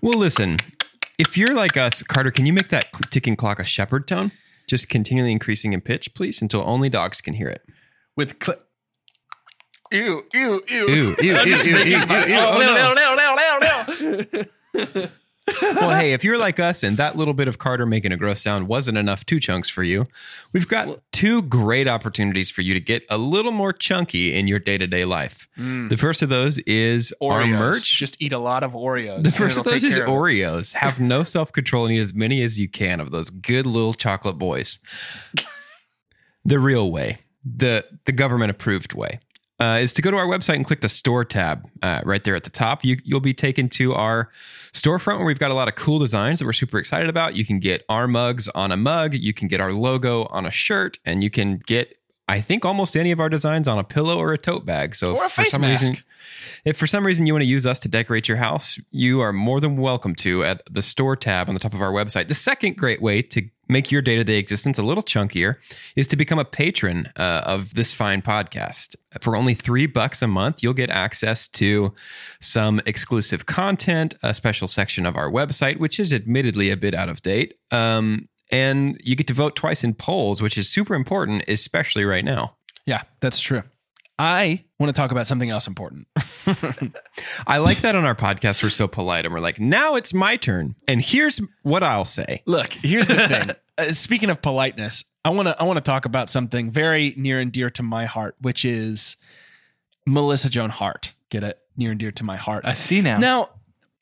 Well, listen, if you're like us, Carter, can you make that ticking clock a Shepard tone? Just continually increasing in pitch, please, until only dogs can hear it. With cl- Ew, ew, ew. Ew, ew, ew, ew, ew, ew, ew. Oh, oh no. well, hey, if you're like us and that little bit of Carter making a gross sound wasn't enough two chunks for you, we've got two great opportunities for you to get a little more chunky in your day to day life. Mm. The first of those is our Oreos. merch. Just eat a lot of Oreos. The first of those is care of it. Oreos. Have no self control and eat as many as you can of those good little chocolate boys. the real way, the the government approved way, uh, is to go to our website and click the store tab uh, right there at the top. You, you'll be taken to our storefront where we've got a lot of cool designs that we're super excited about. You can get our mugs on a mug, you can get our logo on a shirt, and you can get. I think almost any of our designs on a pillow or a tote bag. So Or a face some mask. reason, if for some reason you want to use us to decorate your house, you are more than welcome to at the store tab on the top of our website. The second great way to make your day to day existence a little chunkier is to become a patron uh, of this fine podcast. For only three bucks a month, you'll get access to some exclusive content, a special section of our website, which is admittedly a bit out of date. Um, and you get to vote twice in polls, which is super important, especially right now. Yeah, that's true. I want to talk about something else important. I like that on our podcast. We're so polite and we're like, now it's my turn. And here's what I'll say. Look, here's the thing. Uh, speaking of politeness, I want to I want to talk about something very near and dear to my heart, which is Melissa Joan Hart. Get it? Near and dear to my heart. I see now. Now,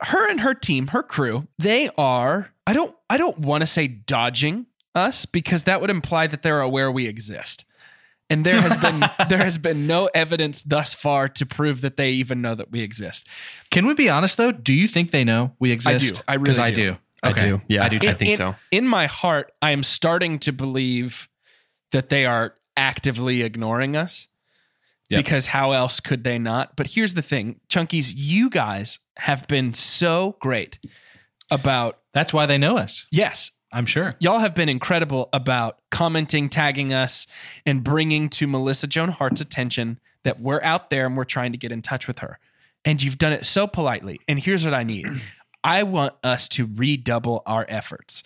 her and her team, her crew, they are I don't I don't want to say dodging us because that would imply that they're aware we exist. And there has been there has been no evidence thus far to prove that they even know that we exist. Can we be honest though? Do you think they know we exist? do. I really 'Cause I do. do. I do. Yeah, I do. I think in, so. In my heart, I am starting to believe that they are actively ignoring us. Yep. Because how else could they not? But here's the thing, Chunkies, you guys have been so great about That's why they know us. yes, I'm sure. y'all have been incredible about commenting, tagging us, and bringing to Melissa Joan Hart's attention that we're out there and we're trying to get in touch with her. And you've done it so politely. And here's what I need I want us to redouble our efforts.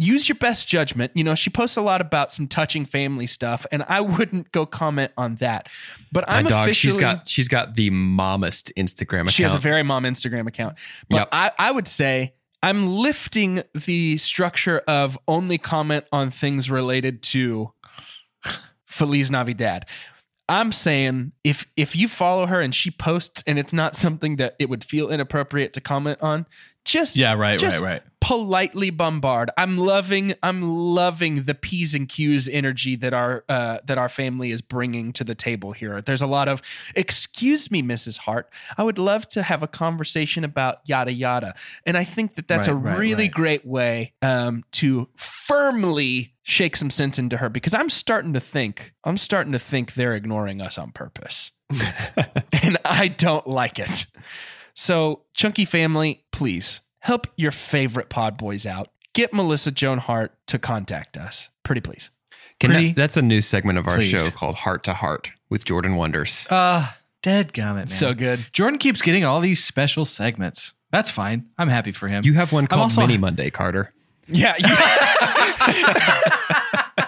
Use your best judgment. You know, she posts a lot about some touching family stuff, and I wouldn't go comment on that. But I'm dog, officially, she's got she's got the mommest Instagram account. she has a very mom Instagram account. But Yep. I, I would say I'm lifting the structure of only comment on things related to Feliz Navidad. I'm saying if if you follow her and she posts and it's not something that it would feel inappropriate to comment on, just Yeah, right, just right, right. Politely bombard. I'm loving I'm loving the P's and Q's energy that our uh, that our family is bringing to the table here. There's a lot of excuse me, Mrs. Hart. I would love to have a conversation about yada yada, and I think that that's Right, a right, really right. great way um, to firmly shake some sense into her because I'm starting to think I'm starting to think they're ignoring us on purpose, and I don't like it. So, Chunky family, please help your favorite pod boys out. Get Melissa Joan Hart to contact us. Pretty please. Can Pretty- that, that's a new segment of our Please. show called Heart to Heart with Jordan Wonders. Uh, dead gummit, man. So good. Jordan keeps getting all these special segments. That's fine. I'm happy for him. You have one called also- Mini Monday, Carter. Yeah.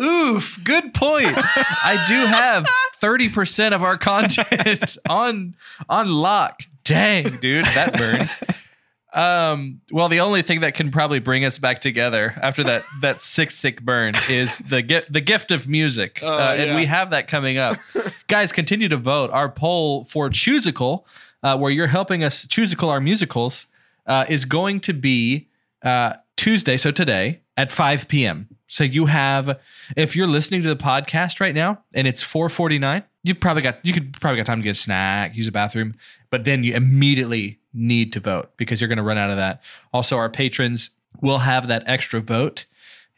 Oof, good point. I do have 30% of our content on on lock. Dang, dude, that burns. Um, well, the only thing that can probably bring us back together after that that sick sick burn is the gift the gift of music, Oh, uh, and yeah. we have that coming up. Guys, continue to vote. Our poll for Choosical, uh, where you're helping us Choosical our musicals, uh, is going to be uh, Tuesday, so today at 5 p.m. So you have, if you're listening to the podcast right now and it's 4:49, you probably got you could probably got time to get a snack, use a bathroom, but then you immediately need to vote because you're going to run out of that. Also, our patrons will have that extra vote,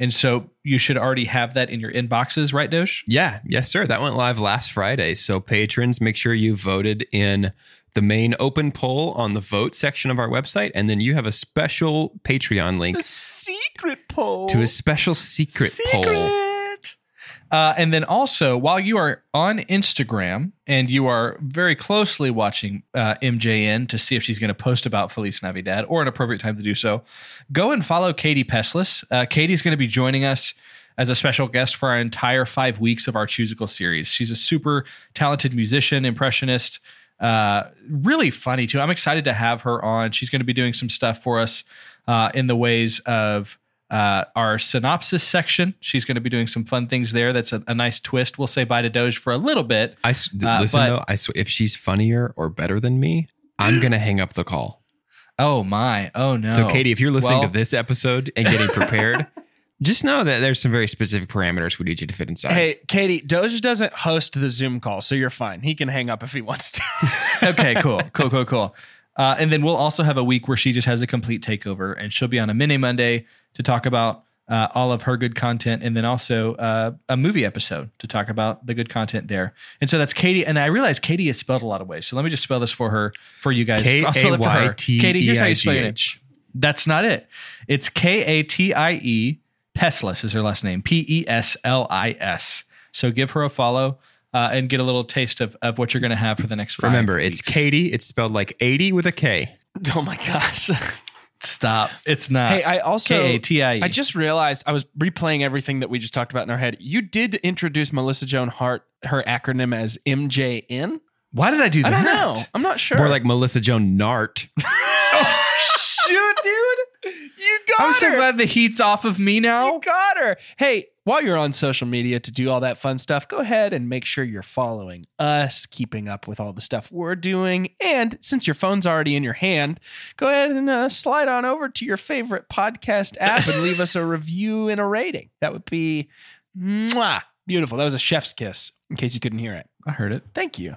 and so you should already have that in your inboxes, right, Doge? Yeah, yes, sir. That went live last Friday. So, patrons, make sure you voted in the main open poll on the vote section of our website. And then you have a special Patreon link secret poll. to a special secret, poll. Uh, and then also, while you are on Instagram and you are very closely watching uh, MJN to see if she's going to post about Feliz Navidad or an appropriate time to do so, go and follow Katie Peslis. Uh, Katie's going to be joining us as a special guest for our entire five weeks of our Choosical series. She's a super talented musician, impressionist, uh, really funny too. I'm excited to have her on. She's going to be doing some stuff for us uh, in the ways of uh, our synopsis section. She's going to be doing some fun things there. That's a, a nice twist. We'll say bye to Doge for a little bit. I Uh, listen but- though. I sw- if she's funnier or better than me, I'm gonna hang up the call. Oh my! Oh no! So, Katie, if you're listening Well- to this episode and getting prepared, just know that there's some very specific parameters we need you to fit inside. Hey, Katie, Doge doesn't host the Zoom call, so you're fine. He can hang up if he wants to. okay, cool, cool, cool, cool. Uh, and then we'll also have a week where she just has a complete takeover, and she'll be on a mini Monday to talk about uh, all of her good content, and then also uh, a movie episode to talk about the good content there. And so that's Katie. And I realize Katie is spelled a lot of ways, so let me just spell this for her for you guys. K I'll spell it for her. Katie, here's how you spell your name. That's not it. It's K A T I E. Peslis is her last name. P E S L I S. So give her a follow uh, and get a little taste of, of what you're going to have for the next five Remember, it's. Katie. It's spelled like 80 with a K. oh my gosh. Stop. It's not. Hey, I also K A T I E. I just realized I was replaying everything that we just talked about in our head. You did introduce Melissa Joan Hart, her acronym as MJN. Why did I do that? I don't know. I'm not sure. More like Melissa Joan Nart. Shoot, dude. You got I'm so her. glad the heat's off of me now. You got her. Hey, while you're on social media to do all that fun stuff, go ahead and make sure you're following us, keeping up with all the stuff we're doing. And since your phone's already in your hand, go ahead and uh, slide on over to your favorite podcast app and leave us a review and a rating. That would be mwah, beautiful. That was a chef's kiss, in case you couldn't hear it. I heard it. Thank you.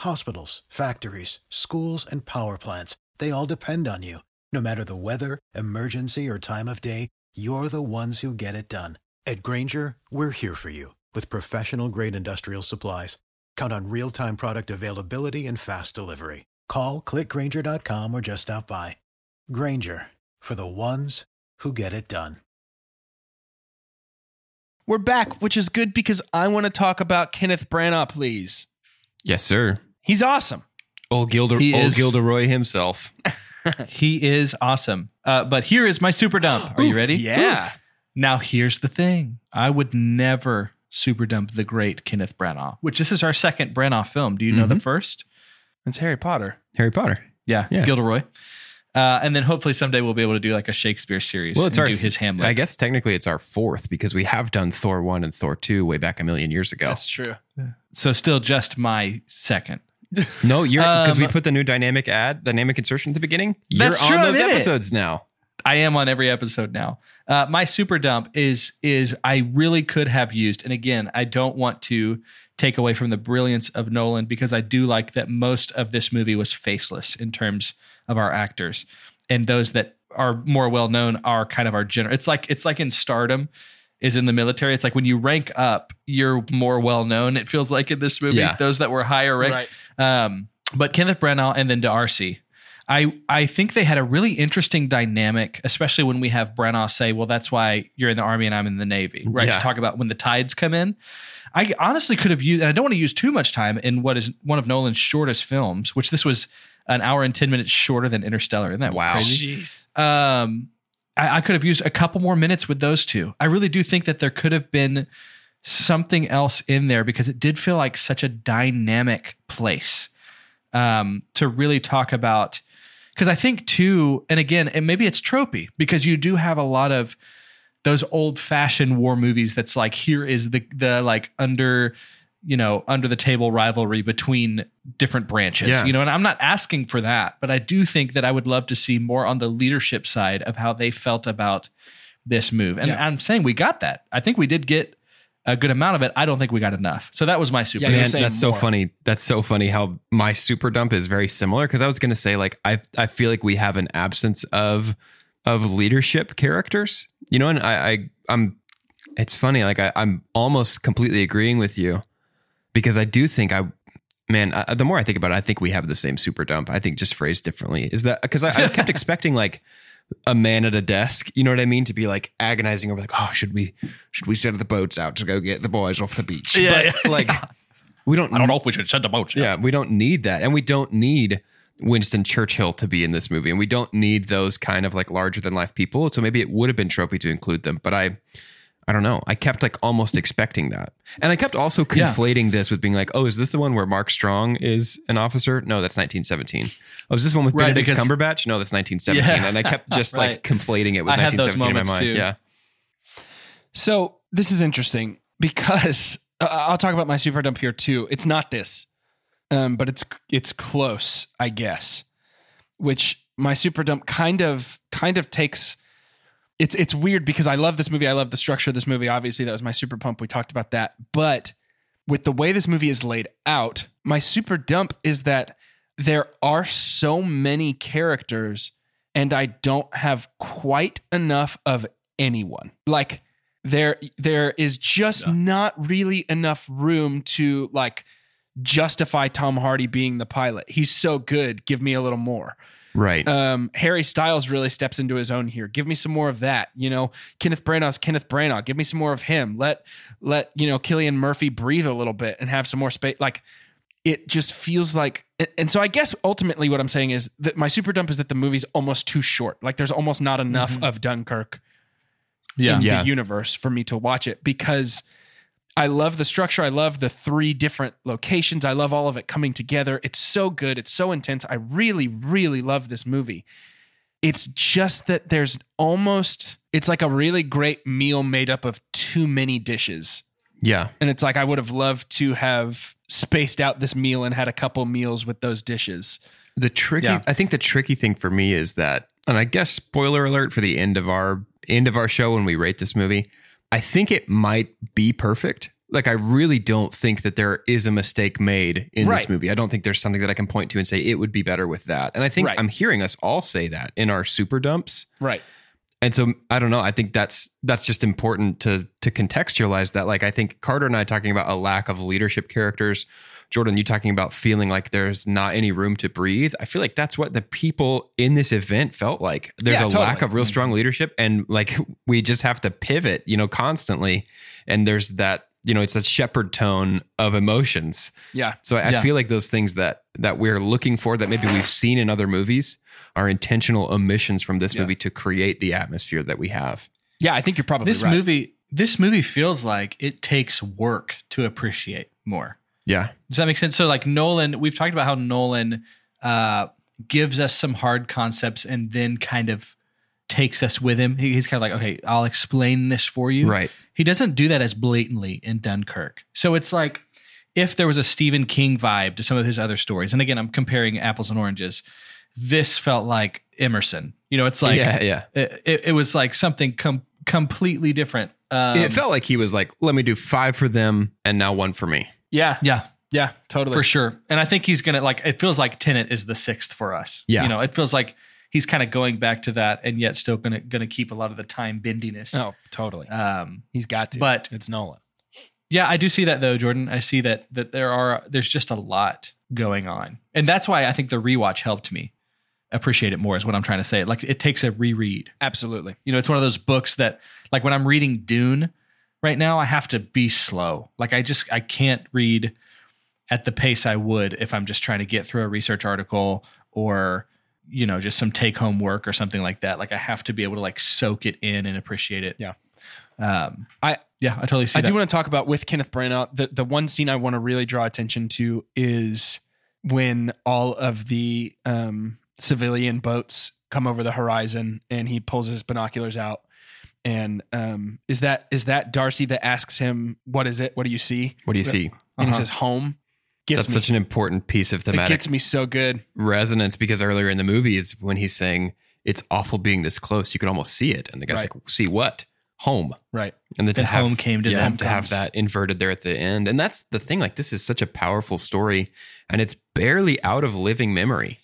Hospitals, factories, schools, and power plants, they all depend on you. No matter the weather, emergency, or time of day, you're the ones who get it done. At Grainger, we're here for you with professional grade industrial supplies. Count on real time product availability and fast delivery. Call clickgrainger.com or just stop by. Grainger, for the ones who get it done. We're back, which is good because I want to talk about Kenneth Branagh, please. Yes, sir. He's awesome. Old Gilder, He old is- Gilderoy himself. He is awesome. Uh, but here is my super dump. Are you ready? Yeah. Now, here's the thing I would never super dump the great Kenneth Branagh, which this is our second Branagh film. Do you know the Mhm. first? It's Harry Potter. Harry Potter. Yeah, Yeah. Gilderoy. Uh, and then hopefully someday we'll be able to do like a Shakespeare series Well, it's and our do his Hamlet. I guess technically it's our fourth because we have done Thor one and Thor two way back a million years ago. That's true. So still just my second. No, you're because we Um, put the new dynamic ad, dynamic insertion at the beginning. You're That's on true, those in it. episodes now. I am on every episode now. Uh, my super dump is is I really could have used, and again, I don't want to take away from the brilliance of Nolan because I do like that most of this movie was faceless in terms of our actors, and those that are more well known are kind of our general. It's like it's like in Stardom is in the military. It's like when you rank up, you're more well known. It feels like in this movie, Yeah. those that were higher ranked. Right. Um, but Kenneth Branagh and then Darcy. I, I think they had a really interesting dynamic, especially when we have Branagh say, "Well, that's why you're in the army and I'm in the navy," right? Yeah. To talk about when the tides come in. I honestly could have used, and I don't want to use too much time in what is one of Nolan's shortest films, which this was an hour and ten minutes shorter than Interstellar. Isn't that Wow. crazy? Jeez. um, I, I could have used a couple more minutes with those two. I really do think that there could have been something else in there because it did feel like such a dynamic place um, to really talk about. Because I think too, and again, and maybe it's tropey because you do have a lot of those old fashioned war movies. That's like here is the the like under you know under the table rivalry between different branches. Yeah. You know, and I'm not asking for that, but I do think that I would love to see more on the leadership side of how they felt about this move. And Yeah. I'm saying we got that. I think we did get a good amount of it. I don't think we got enough. So that was my super. Yeah, Man, saying that's so funny. That's so funny how my super dump is very similar because I was going to say like I I feel like we have an absence of of leadership characters, you know, and I, I I'm it's funny like I, I'm almost completely agreeing with you because I do think I man I, the more I think about it, I think we have the same super dump. I think just phrased differently is that because I, I kept expecting like a man at a desk, you know what I mean, to be like agonizing over like, oh, should we should we send the boats out to go get the boys off the beach? Yeah, but like we don't. I don't know if we should send the boats. Yeah, we don't need that, and we don't need Winston Churchill to be in this movie, and we don't need those kind of like larger than life people. So maybe it would have been tropey to include them, but I. I don't know. I kept like almost expecting that. And I kept also Yeah. conflating this with being like, oh, is this the one where Mark Strong is an officer? No, that's 1917. Oh, is this one with Right, Benedict because- Cumberbatch? No, that's 1917. Yeah. And I kept just like conflating it with I had those 1917 in my mind. too. Yeah. So this is interesting because uh, I'll talk about my super dump here too. It's not this, um, but it's it's close, I guess. Which my super dump kind of kind of takes. It's it's weird because I love this movie. I love the structure of this movie. Obviously, that was my super pump. We talked about that, but with the way this movie is laid out, my super dump is that there are so many characters, and I don't have quite enough of anyone. Like there there is just not really enough room to like justify Tom Hardy being the pilot. He's so good. Give me a little more. Right. Um, Harry Styles really steps into his own here. Give me some more of that. You know, Kenneth Branagh's Kenneth Branagh. Give me some more of him. Let let you know Cillian Murphy breathe a little bit and have some more space. Like it just feels like. and- And so I guess ultimately what I'm saying is that my super dump is that the movie's almost too short. Like there's almost not enough of Dunkirk Yeah. in Yeah. the universe for me to watch it because I love the structure. I love the three different locations. I love all of it coming together. It's so good. It's so intense. I really, really love this movie. It's just that there's almost, it's like a really great meal made up of too many dishes. yeah. And it's like I would have loved to have spaced out this meal and had a couple meals with those dishes. The tricky, Yeah. I think the tricky thing for me is that, and I guess spoiler alert for the end of our end of our show when we rate this movie, I think it might be perfect. Like I really don't think that there is a mistake made in Right. this movie. I don't think there's something that I can point to and say it would be better with that. And I think Right. I'm hearing us all say that in our super dumps. Right. And so I don't know. I think that's that's just important to to contextualize that. Like I think Carter and I talking about a lack of leadership characters Jordan, you talking about feeling like there's not any room to breathe. I feel like that's what the people in this event felt like. There's Yeah, a totally. lack of real mm-hmm. strong leadership, and like we just have to pivot, you know, constantly. And there's that, you know, it's that Shepard tone of emotions. Yeah. So I, Yeah. I feel like those things that that we're looking for that maybe we've seen in other movies are intentional omissions from this Yeah. movie to create the atmosphere that we have. Yeah, I think you're probably this right. movie this movie feels like it takes work to appreciate more. Yeah. Does that make sense? So like Nolan, we've talked about how Nolan uh, gives us some hard concepts and then kind of takes us with him. He- he's kind of like, okay, I'll explain this for you. Right. He doesn't do that as blatantly in Dunkirk. So it's like if there was a Stephen King vibe to some of his other stories, and again, I'm comparing apples and oranges. This felt like Emerson. You know, it's like yeah, yeah. it, it, it was like something com- completely different. Um, it felt like he was like, let me do five for them and now one for me. Yeah. yeah, Yeah. Totally. for sure. And I think he's gonna like. It feels like Tenet is the sixth for us. Yeah. you know, it feels like he's kind of going back to that, and yet still gonna gonna keep a lot of the time bendiness. Oh, totally. Um, He's got to. but- it's Nolan. yeah, I do see that though, Jordan. I see that that there are there's just a lot going on, and that's why I think the rewatch helped me appreciate it more. Is what I'm trying to say. Like it takes a reread. Absolutely. You know, it's one of those books that, like, when I'm reading Dune right now, I have to be slow. Like, I just I can't read at the pace I would if I'm just trying to get through a research article or you know just some take home work or something like that. Like, I have to be able to like soak it in and appreciate it. Yeah. Um. I- yeah, I totally see. I that. do want to talk about with Kenneth Branagh. The the one scene I want to really draw attention to is when all of the um, civilian boats come over the horizon, and he pulls his binoculars out. And um, is that is that Darcy that asks him, "What is it? What do you see?" What do you see? And he Uh-huh. says, "Home." Gets That's me. such an important piece of thematic. it thematic gets me so good. resonance because earlier in the movie is when he's saying it's awful being this close. You can almost see it. And the guy's Right. like, see what? Home. Right. And then to And have home came to yeah, them to have that inverted there at the end. And that's the thing. Like this is such a powerful story and it's barely out of living memory.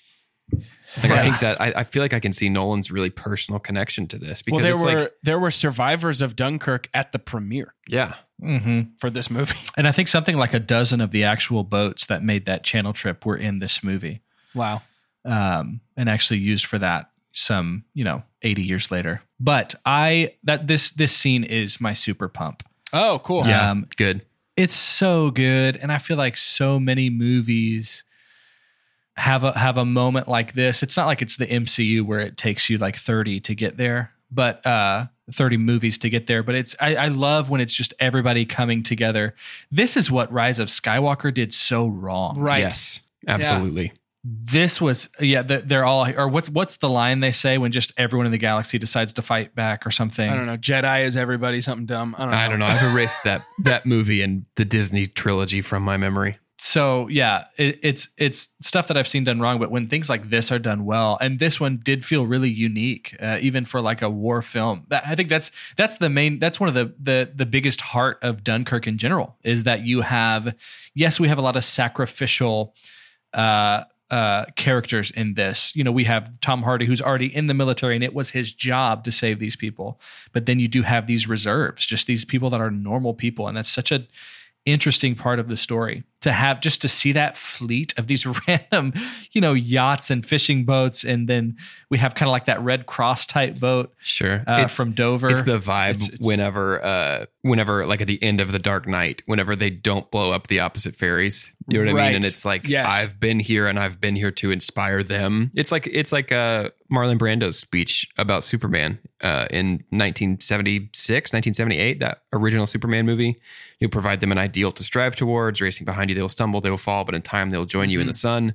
Like I think that I, I feel like I can see Nolan's really personal connection to this because Well, there it's were like there were survivors of Dunkirk at the premiere yeah. hmm for this movie. And I think something like a dozen of the actual boats that made that channel trip were in this movie, Wow. um, and actually used for that some you know 80 years later. But I that this this scene is my super pump. Oh, cool. Yeah. Um, Good. It's so good, and I feel like so many movies have a have a moment like this. It's not like it's the MCU where it takes you like 30 to get there, but uh 30 movies to get there. But it's I, I love when it's just everybody coming together. This is what Rise of Skywalker did so wrong. Right. Yes. Absolutely. This was yeah, they're all or what's what's the line they say when just everyone in the galaxy decides to fight back or something? I don't know. Jedi is everybody something dumb. I don't know. I don't know. I've erased that that movie and the Disney trilogy from my memory. So yeah, it, it's it's stuff that I've seen done wrong, but when things like this are done well, and this one did feel really unique, uh, even for like a war film. That, I think that's that's the main that's one of the the the biggest heart of Dunkirk in general is that you have yes, we have a lot of sacrificial uh uh characters in this. You know, we have Tom Hardy who's already in the military and it was his job to save these people. But then you do have these reserves, just these people that are normal people and that's such a interesting part of the story to have just to see that fleet of these random you know yachts and fishing boats and then we have kind of like that red cross type boat Sure. uh, from dover It's the vibe It's- it's- whenever, uh, whenever, like at the end of the Dark Knight, whenever they don't blow up the opposite ferries. You know what I mean? And it's like Yes. I've been here and I've been here to inspire them. It's like it's like uh, Marlon Brando's speech about Superman uh, in 1976, 1978, that original Superman movie. You provide them an ideal to strive towards. Racing behind you, they will stumble, they will fall, but in time they'll join you in the mm-hmm. sun.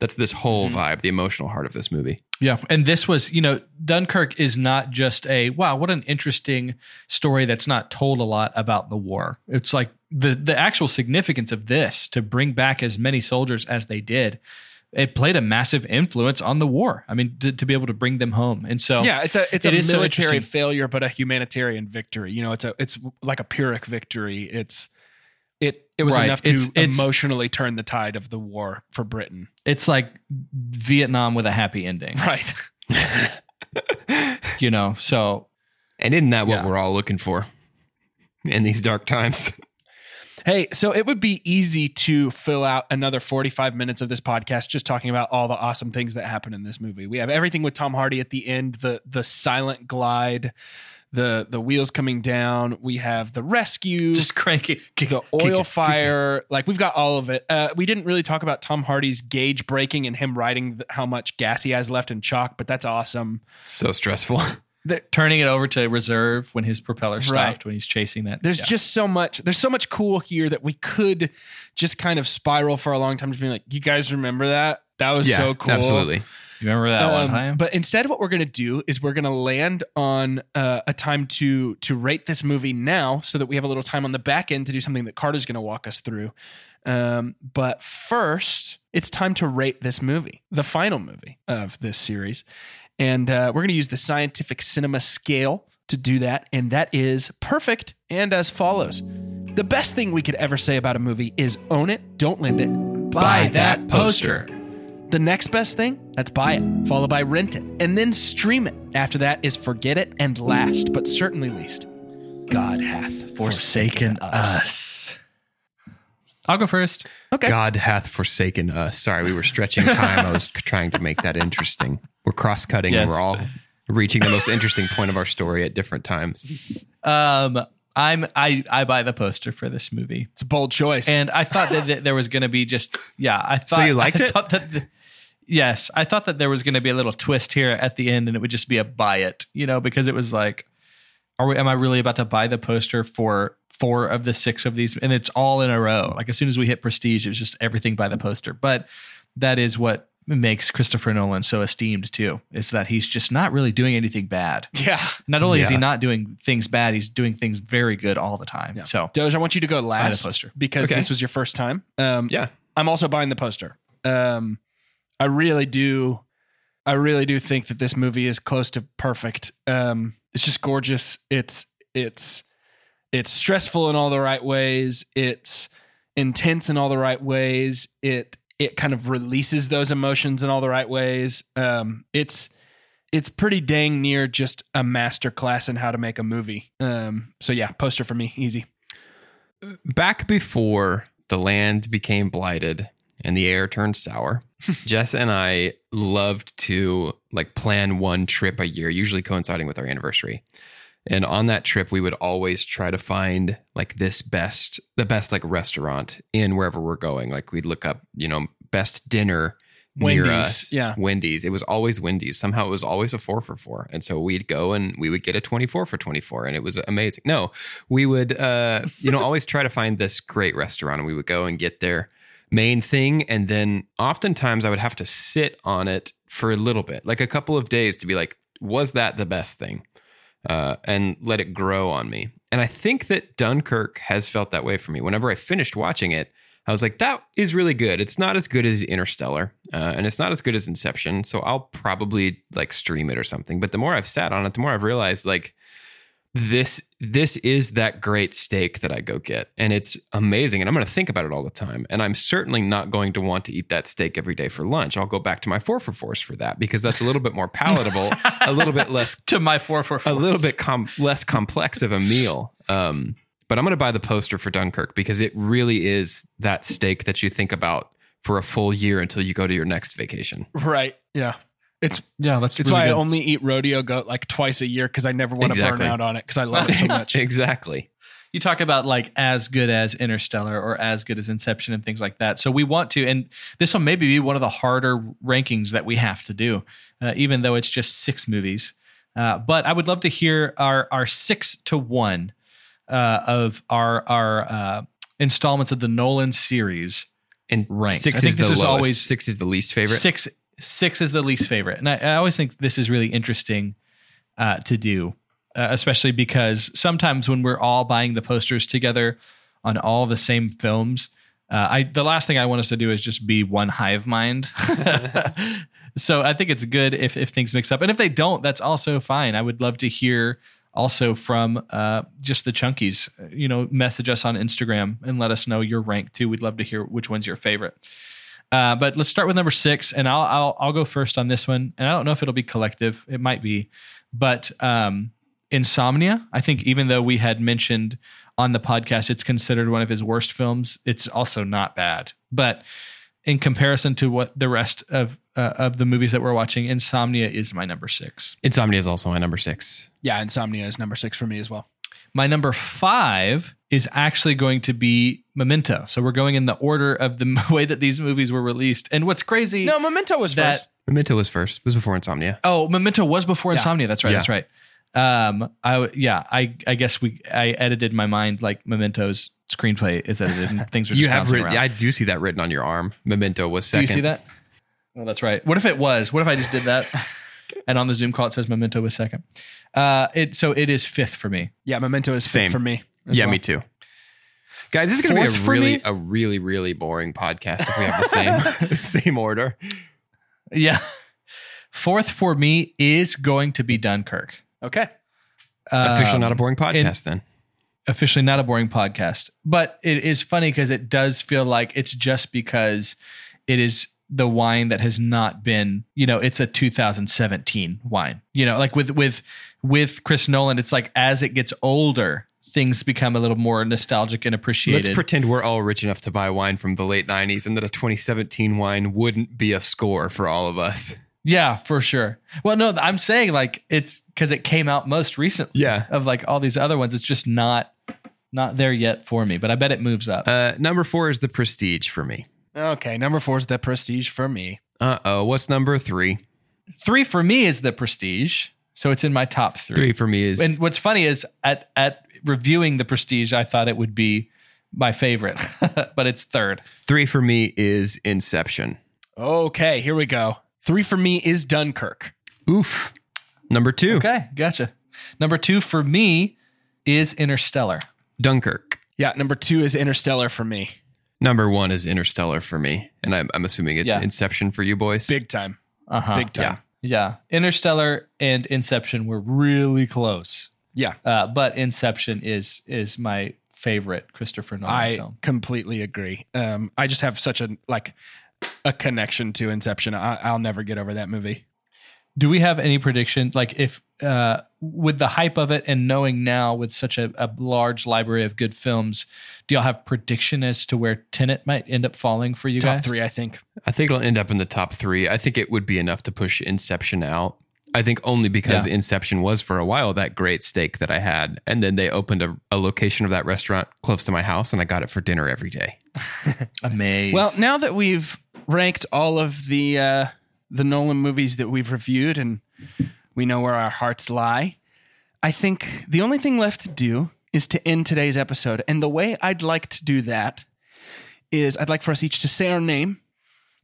That's this whole mm-hmm. vibe, the emotional heart of this movie. Yeah. And this was, you know, Dunkirk is not just a, wow, what an interesting story that's not told a lot about the war. It's like the, the actual significance of this to bring back as many soldiers as they did. It played a massive influence on the war. I mean, to, to be able to bring them home. And so, Yeah, it's a it's It a is so military failure, but a humanitarian victory. You know, it's a it's like a Pyrrhic victory. It's it it was Right. enough to It's- it's- emotionally turn the tide of the war for Britain. it's like Vietnam with a happy ending, Right. you know? So, And isn't that what Yeah. we're all looking for in these dark times? Hey, so it would be easy to fill out another 45 minutes of this podcast just talking about all the awesome things that happen in this movie. We have everything with Tom Hardy at the end, the the silent glide, the the wheels coming down. We have the rescue, Just cranky. Kick, the oil it, fire. Like we've got all of it. Uh, we didn't really talk about Tom Hardy's gauge breaking and him writing how much gas he has left in chalk, but that's awesome. So stressful. Turning it over to reserve when his propeller stopped Right. when he's chasing that. There's Yeah. just so much. There's so much cool here that we could just kind of spiral for a long time, just being like, "You guys remember that? That was yeah, so cool." absolutely. You remember that one Um, time? But instead, what we're going to do is we're going to land on uh, a time to to rate this movie now, so that we have a little time on the back end to do something that Carter's going to walk us through. Um, but first, it's time to rate this movie, the final movie of this series, and uh, we're going to use the scientific cinema scale to do that, and that is perfect and as follows. The best thing we could ever say about a movie is own it, don't lend it, buy, that poster. The next best thing, that's buy it, followed by rent it, and then stream it. After that is forget it, and last, but certainly least, God hath Forsaken us. I'll go first. Okay. God hath forsaken us. Sorry, we were stretching time. I was trying to make that interesting. We're cross cutting and Yes. we're all reaching the most interesting point of our story at different times. Um, I'm I I buy the poster for this movie, It's a bold choice. and I thought that, that there was going to be just yeah. I thought you liked I it? Thought that the- yes, I thought that there was going to be a little twist here at the end, and it would just be a buy it, you know, because it was like, are we? Am I really about to buy the poster for? Four of the six of these, and it's all in a row. Like as soon as we hit prestige, it was just everything by the poster. But that is what makes Christopher Nolan so esteemed too, is that he's just not really doing anything bad. yeah. Not only is he not doing things bad, he's doing things very good all the time. Yeah. So Doge, I want you to go last poster. because Okay. this was your first time. Um, Yeah. I'm also buying the poster. Um, I really do. I really do think that this movie is close to perfect. Um, it's just gorgeous. It's it's it's stressful in all the right ways. It's intense in all the right ways. It it kind of releases those emotions in all the right ways. Um, it's it's pretty dang near just a master class in how to make a movie. Um, so yeah, poster for me, easy. Back before the land became blighted and the air turned sour, Jess and I loved to like plan one trip a year, usually coinciding with our anniversary. And on that trip, we would always try to find like this best, the best like restaurant in wherever we're going. Like we'd look up, you know, best dinner near Wendy's, us. yeah. Wendy's. It was always Wendy's. Somehow it was always a four for four. And so we'd go and we would get a 24 for 24 and it was amazing. No, we would, uh, you know, always try to find this great restaurant and we would go and get their main thing. And then oftentimes I would have to sit on it for a little bit, like a couple of days to be like, was that the best thing? Uh, and let it grow on me. And I think that Dunkirk has felt that way for me. Whenever I finished watching it, I was like, that is really good. It's not as good as Interstellar, uh, and it's not as good as Inception. So I'll probably like stream it or something. But the more I've sat on it, the more I've realized like this this is that great steak that I go get, and it's amazing. And I'm going to think about it all the time. And I'm certainly not going to want to eat that steak every day for lunch. I'll go back to my four for fours for that because that's a little bit more palatable, a little bit less to my four four four. a little bit com- less complex of a meal. Um, but I'm going to buy the poster for Dunkirk because it really is that steak that you think about for a full year until you go to your next vacation. Right. Yeah. It's Yeah, that's it's why I only eat rodeo goat like twice a year because I never want to Exactly. burn out on it because I love it so much. exactly. you talk about like as good as Interstellar or as good as Inception and things like that. So we want to, and this will maybe be one of the harder rankings that we have to do, uh, even though it's just six movies. Uh, but I would love to hear our our six to one uh, of our our uh, installments of the Nolan series. And Ranked. six I think is this the is lowest. always- six is the least favorite. Six six is the least favorite, and I, I always think this is really interesting uh, to do, uh, especially because sometimes when we're all buying the posters together on all the same films, uh, I the last thing I want us to do is just be one hive mind. so I think it's good if if things mix up, and if they don't, that's also fine. I would love to hear also from uh, just the chunkies. You know, message us on Instagram and let us know your rank too. We'd love to hear which one's your favorite. Uh, but let's start with number six, and I'll, I'll I'll go first on this one. And I don't know if it'll be collective. It might be, but um, Insomnia. I think even though we had mentioned on the podcast it's considered one of his worst films, it's also not bad. But in comparison to what the rest of uh, of the movies that we're watching, Insomnia is my number six. Insomnia is also my number six. Yeah, Insomnia is number six for me as well. My number five is actually going to be Memento. So we're going in the order of the way that these movies were released. And what's crazy? No, Memento was That- first. Memento was first. It was before Insomnia. Oh, Memento was before Yeah. Insomnia. That's right. Yeah. That's right. Um, I w- yeah, I I guess we I edited my mind like Memento's screenplay is edited and things are just You have written. around. I do see that written on your arm. Memento was Do you see that? Oh, that's right. What if it was? What if I just did that? and on the Zoom call it says Memento was second. Uh, it so it is fifth for me. Yeah, Memento is fifth for me. Yeah, well. me too. Guys, this is going to be a really, me? a really, really boring podcast if we have the same same order. Yeah. Fourth for me is going to be Dunkirk. Okay. Officially, not a Um, boring podcast. then officially not a boring podcast. But it is funny because it does feel like it's just because it is the wine that has not been, you know, it's a 2017 wine. You know, like with with with Chris Nolan, it's like as it gets older, things become a little more nostalgic and appreciated. let's pretend we're all rich enough to buy wine from the late '90s, and that a 2017 wine wouldn't be a score for all of us. yeah, for sure. Well, no, I'm saying like it's because it came out most recently. Yeah. Of like all these other ones, it's just not not there yet for me. But I bet it moves up. Uh, number four is the Prestige for me. Okay. Number four is the Prestige for me. Uh oh, what's number three? Three for me is the Prestige, so it's in my top three. Three for me is And what's funny is at at reviewing the Prestige, I thought it would be my favorite, but it's third. three for me is Inception. Okay, here we go. Three for me is Dunkirk. Oof. Number two, Okay, gotcha. Number two for me is Interstellar. Dunkirk. Yeah, number two is Interstellar for me. Number one is Interstellar for me, and I'm, I'm assuming it's Yeah. Inception for you boys. Big time. Uh huh. Big time. Yeah, Interstellar and Inception were really close, Yeah. uh, but Inception is is my favorite Christopher Nolan I film. completely agree. Um, I just have such a like a connection to Inception. I, I'll never get over that movie. Do we have any prediction? Like, if uh, with the hype of it and knowing now with such a, a large library of good films, do y'all have prediction as to where Tenet might end up falling for you Top guys? three, I think. I think it'll end up in the top three. I think it would be enough to push Inception out. I think only because Yeah. Inception was for a while that great steak that I had. And then they opened a, a location of that restaurant close to my house and I got it for dinner every day. Amazing. Well, now that we've ranked all of the uh, the Nolan movies that we've reviewed and we know where our hearts lie, I think the only thing left to do is to end today's episode. And the way I'd like to do that is I'd like for us each to say our name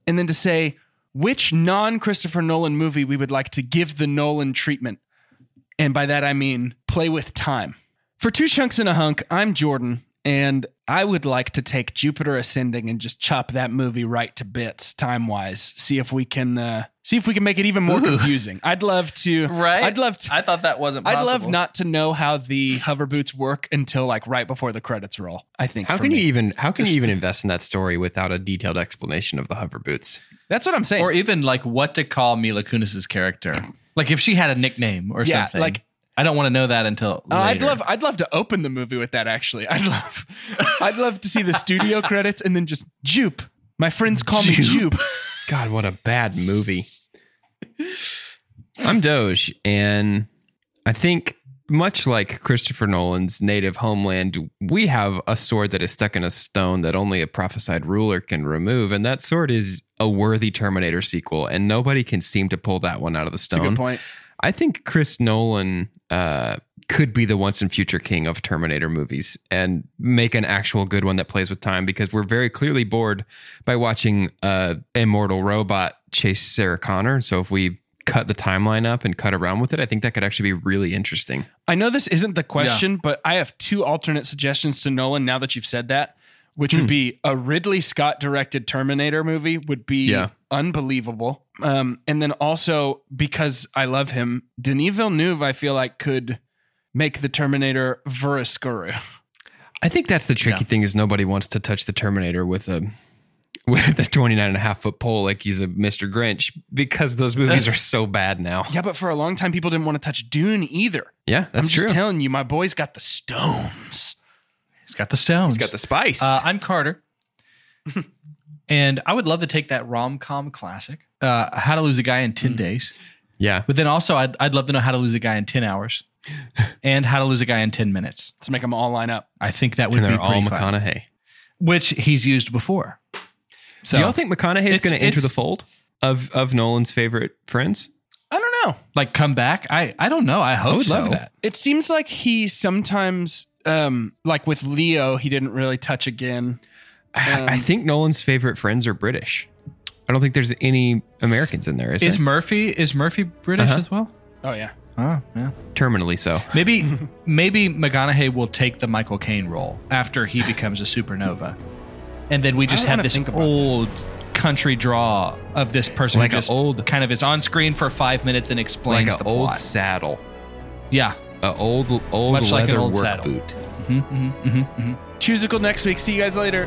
and then to say which non Christopher Nolan movie we would like to give the Nolan treatment. And by that I mean play with time. For two chunks and a hunk, I'm Jordan, and I would like to take Jupiter Ascending and just chop that movie right to bits, time wise. See if we can uh, see if we can make it even more confusing. I'd love to. right? I'd love to. I thought that wasn't. Possible. I'd love not to know how the hover boots work until like right before the credits roll. I think. How for can me. you even how can Just- you even invest in that story without a detailed explanation of the hover boots? That's what I'm saying. or even like what to call Mila Kunis's character. Like if she had a nickname or Yeah, something. like- I don't want to know that until. Uh, I'd love I'd love to open the movie with that actually. I'd love I'd love to see the studio credits and then just Jupe. My friends call me Jupe. Jupe. God, what a bad movie. I'm Doge, and I think much like Christopher Nolan's native homeland, we have a sword that is stuck in a stone that only a prophesied ruler can remove, and that sword is a worthy Terminator sequel, and nobody can seem to pull that one out of the That's a stone. good point. I think Chris Nolan uh, could be the once and future king of Terminator movies and make an actual good one that plays with time because we're very clearly bored by watching uh, immortal robot chase Sarah Connor. So if we cut the timeline up and cut around with it, I think that could actually be really interesting. I know this isn't the question, but I have two alternate suggestions to Nolan now that you've said that, which would be a Ridley Scott directed Terminator movie would be Yeah. Unbelievable. Um, and then also because I love him, Denis Villeneuve, I feel like could make the Terminator Veruscuru. I think that's the tricky thing is nobody wants to touch the Terminator with a with a 29 and a half foot pole like he's a Mr. Grinch because those movies are so bad now. Yeah, but for a long time, people didn't want to touch Dune either. Yeah, that's I'm true. just telling you, my boy's got the stones. He's got the stones. He's got the spice. Uh, I'm Carter. and I would love to take that rom com classic, uh, How to Lose a Guy in 10 Days. yeah. But then also, I'd, I'd love to know how to lose a guy in 10 hours and how to lose a guy in 10 minutes. Let's make them all line up. I think that would And be they're all pretty fun. McConaughey. Which he's used before. So, Do y'all think McConaughey is going to enter the fold of, of Nolan's favorite friends? I don't know. like, come back? I, I don't know. I hope I would love so. that. It seems like he sometimes, um, like with Leo, he didn't really touch again. I- I Um, think Nolan's favorite friends are British. I don't think there's any Americans in there, is, Is there? Murphy is Murphy British Uh-huh. as well? Oh yeah. Oh, yeah. Terminally so. Maybe maybe McConaughey will take the Michael Caine role after he becomes a supernova, and then we just have this think about old country draw of this person Like who just old- kind of is on screen for five minutes and Like explains an the old plot. saddle. Yeah. An old, old Much like an leather old work saddle. boot. hmm hmm hmm hmm Choosical next week. See you guys later.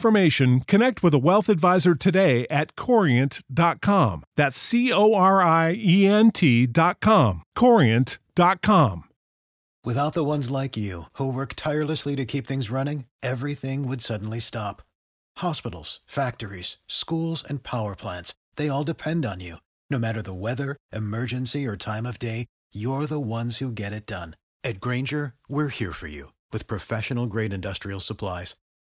information, connect with a wealth advisor today at corient.com. That's C O R I E N T.com. Corient.com. Without the ones like you, who work tirelessly to keep things running, everything would suddenly stop. Hospitals, factories, schools, and power plants, they all depend on you. No matter the weather, emergency, or time of day, you're the ones who get it done. At Grainger, we're here for you with professional grade industrial supplies.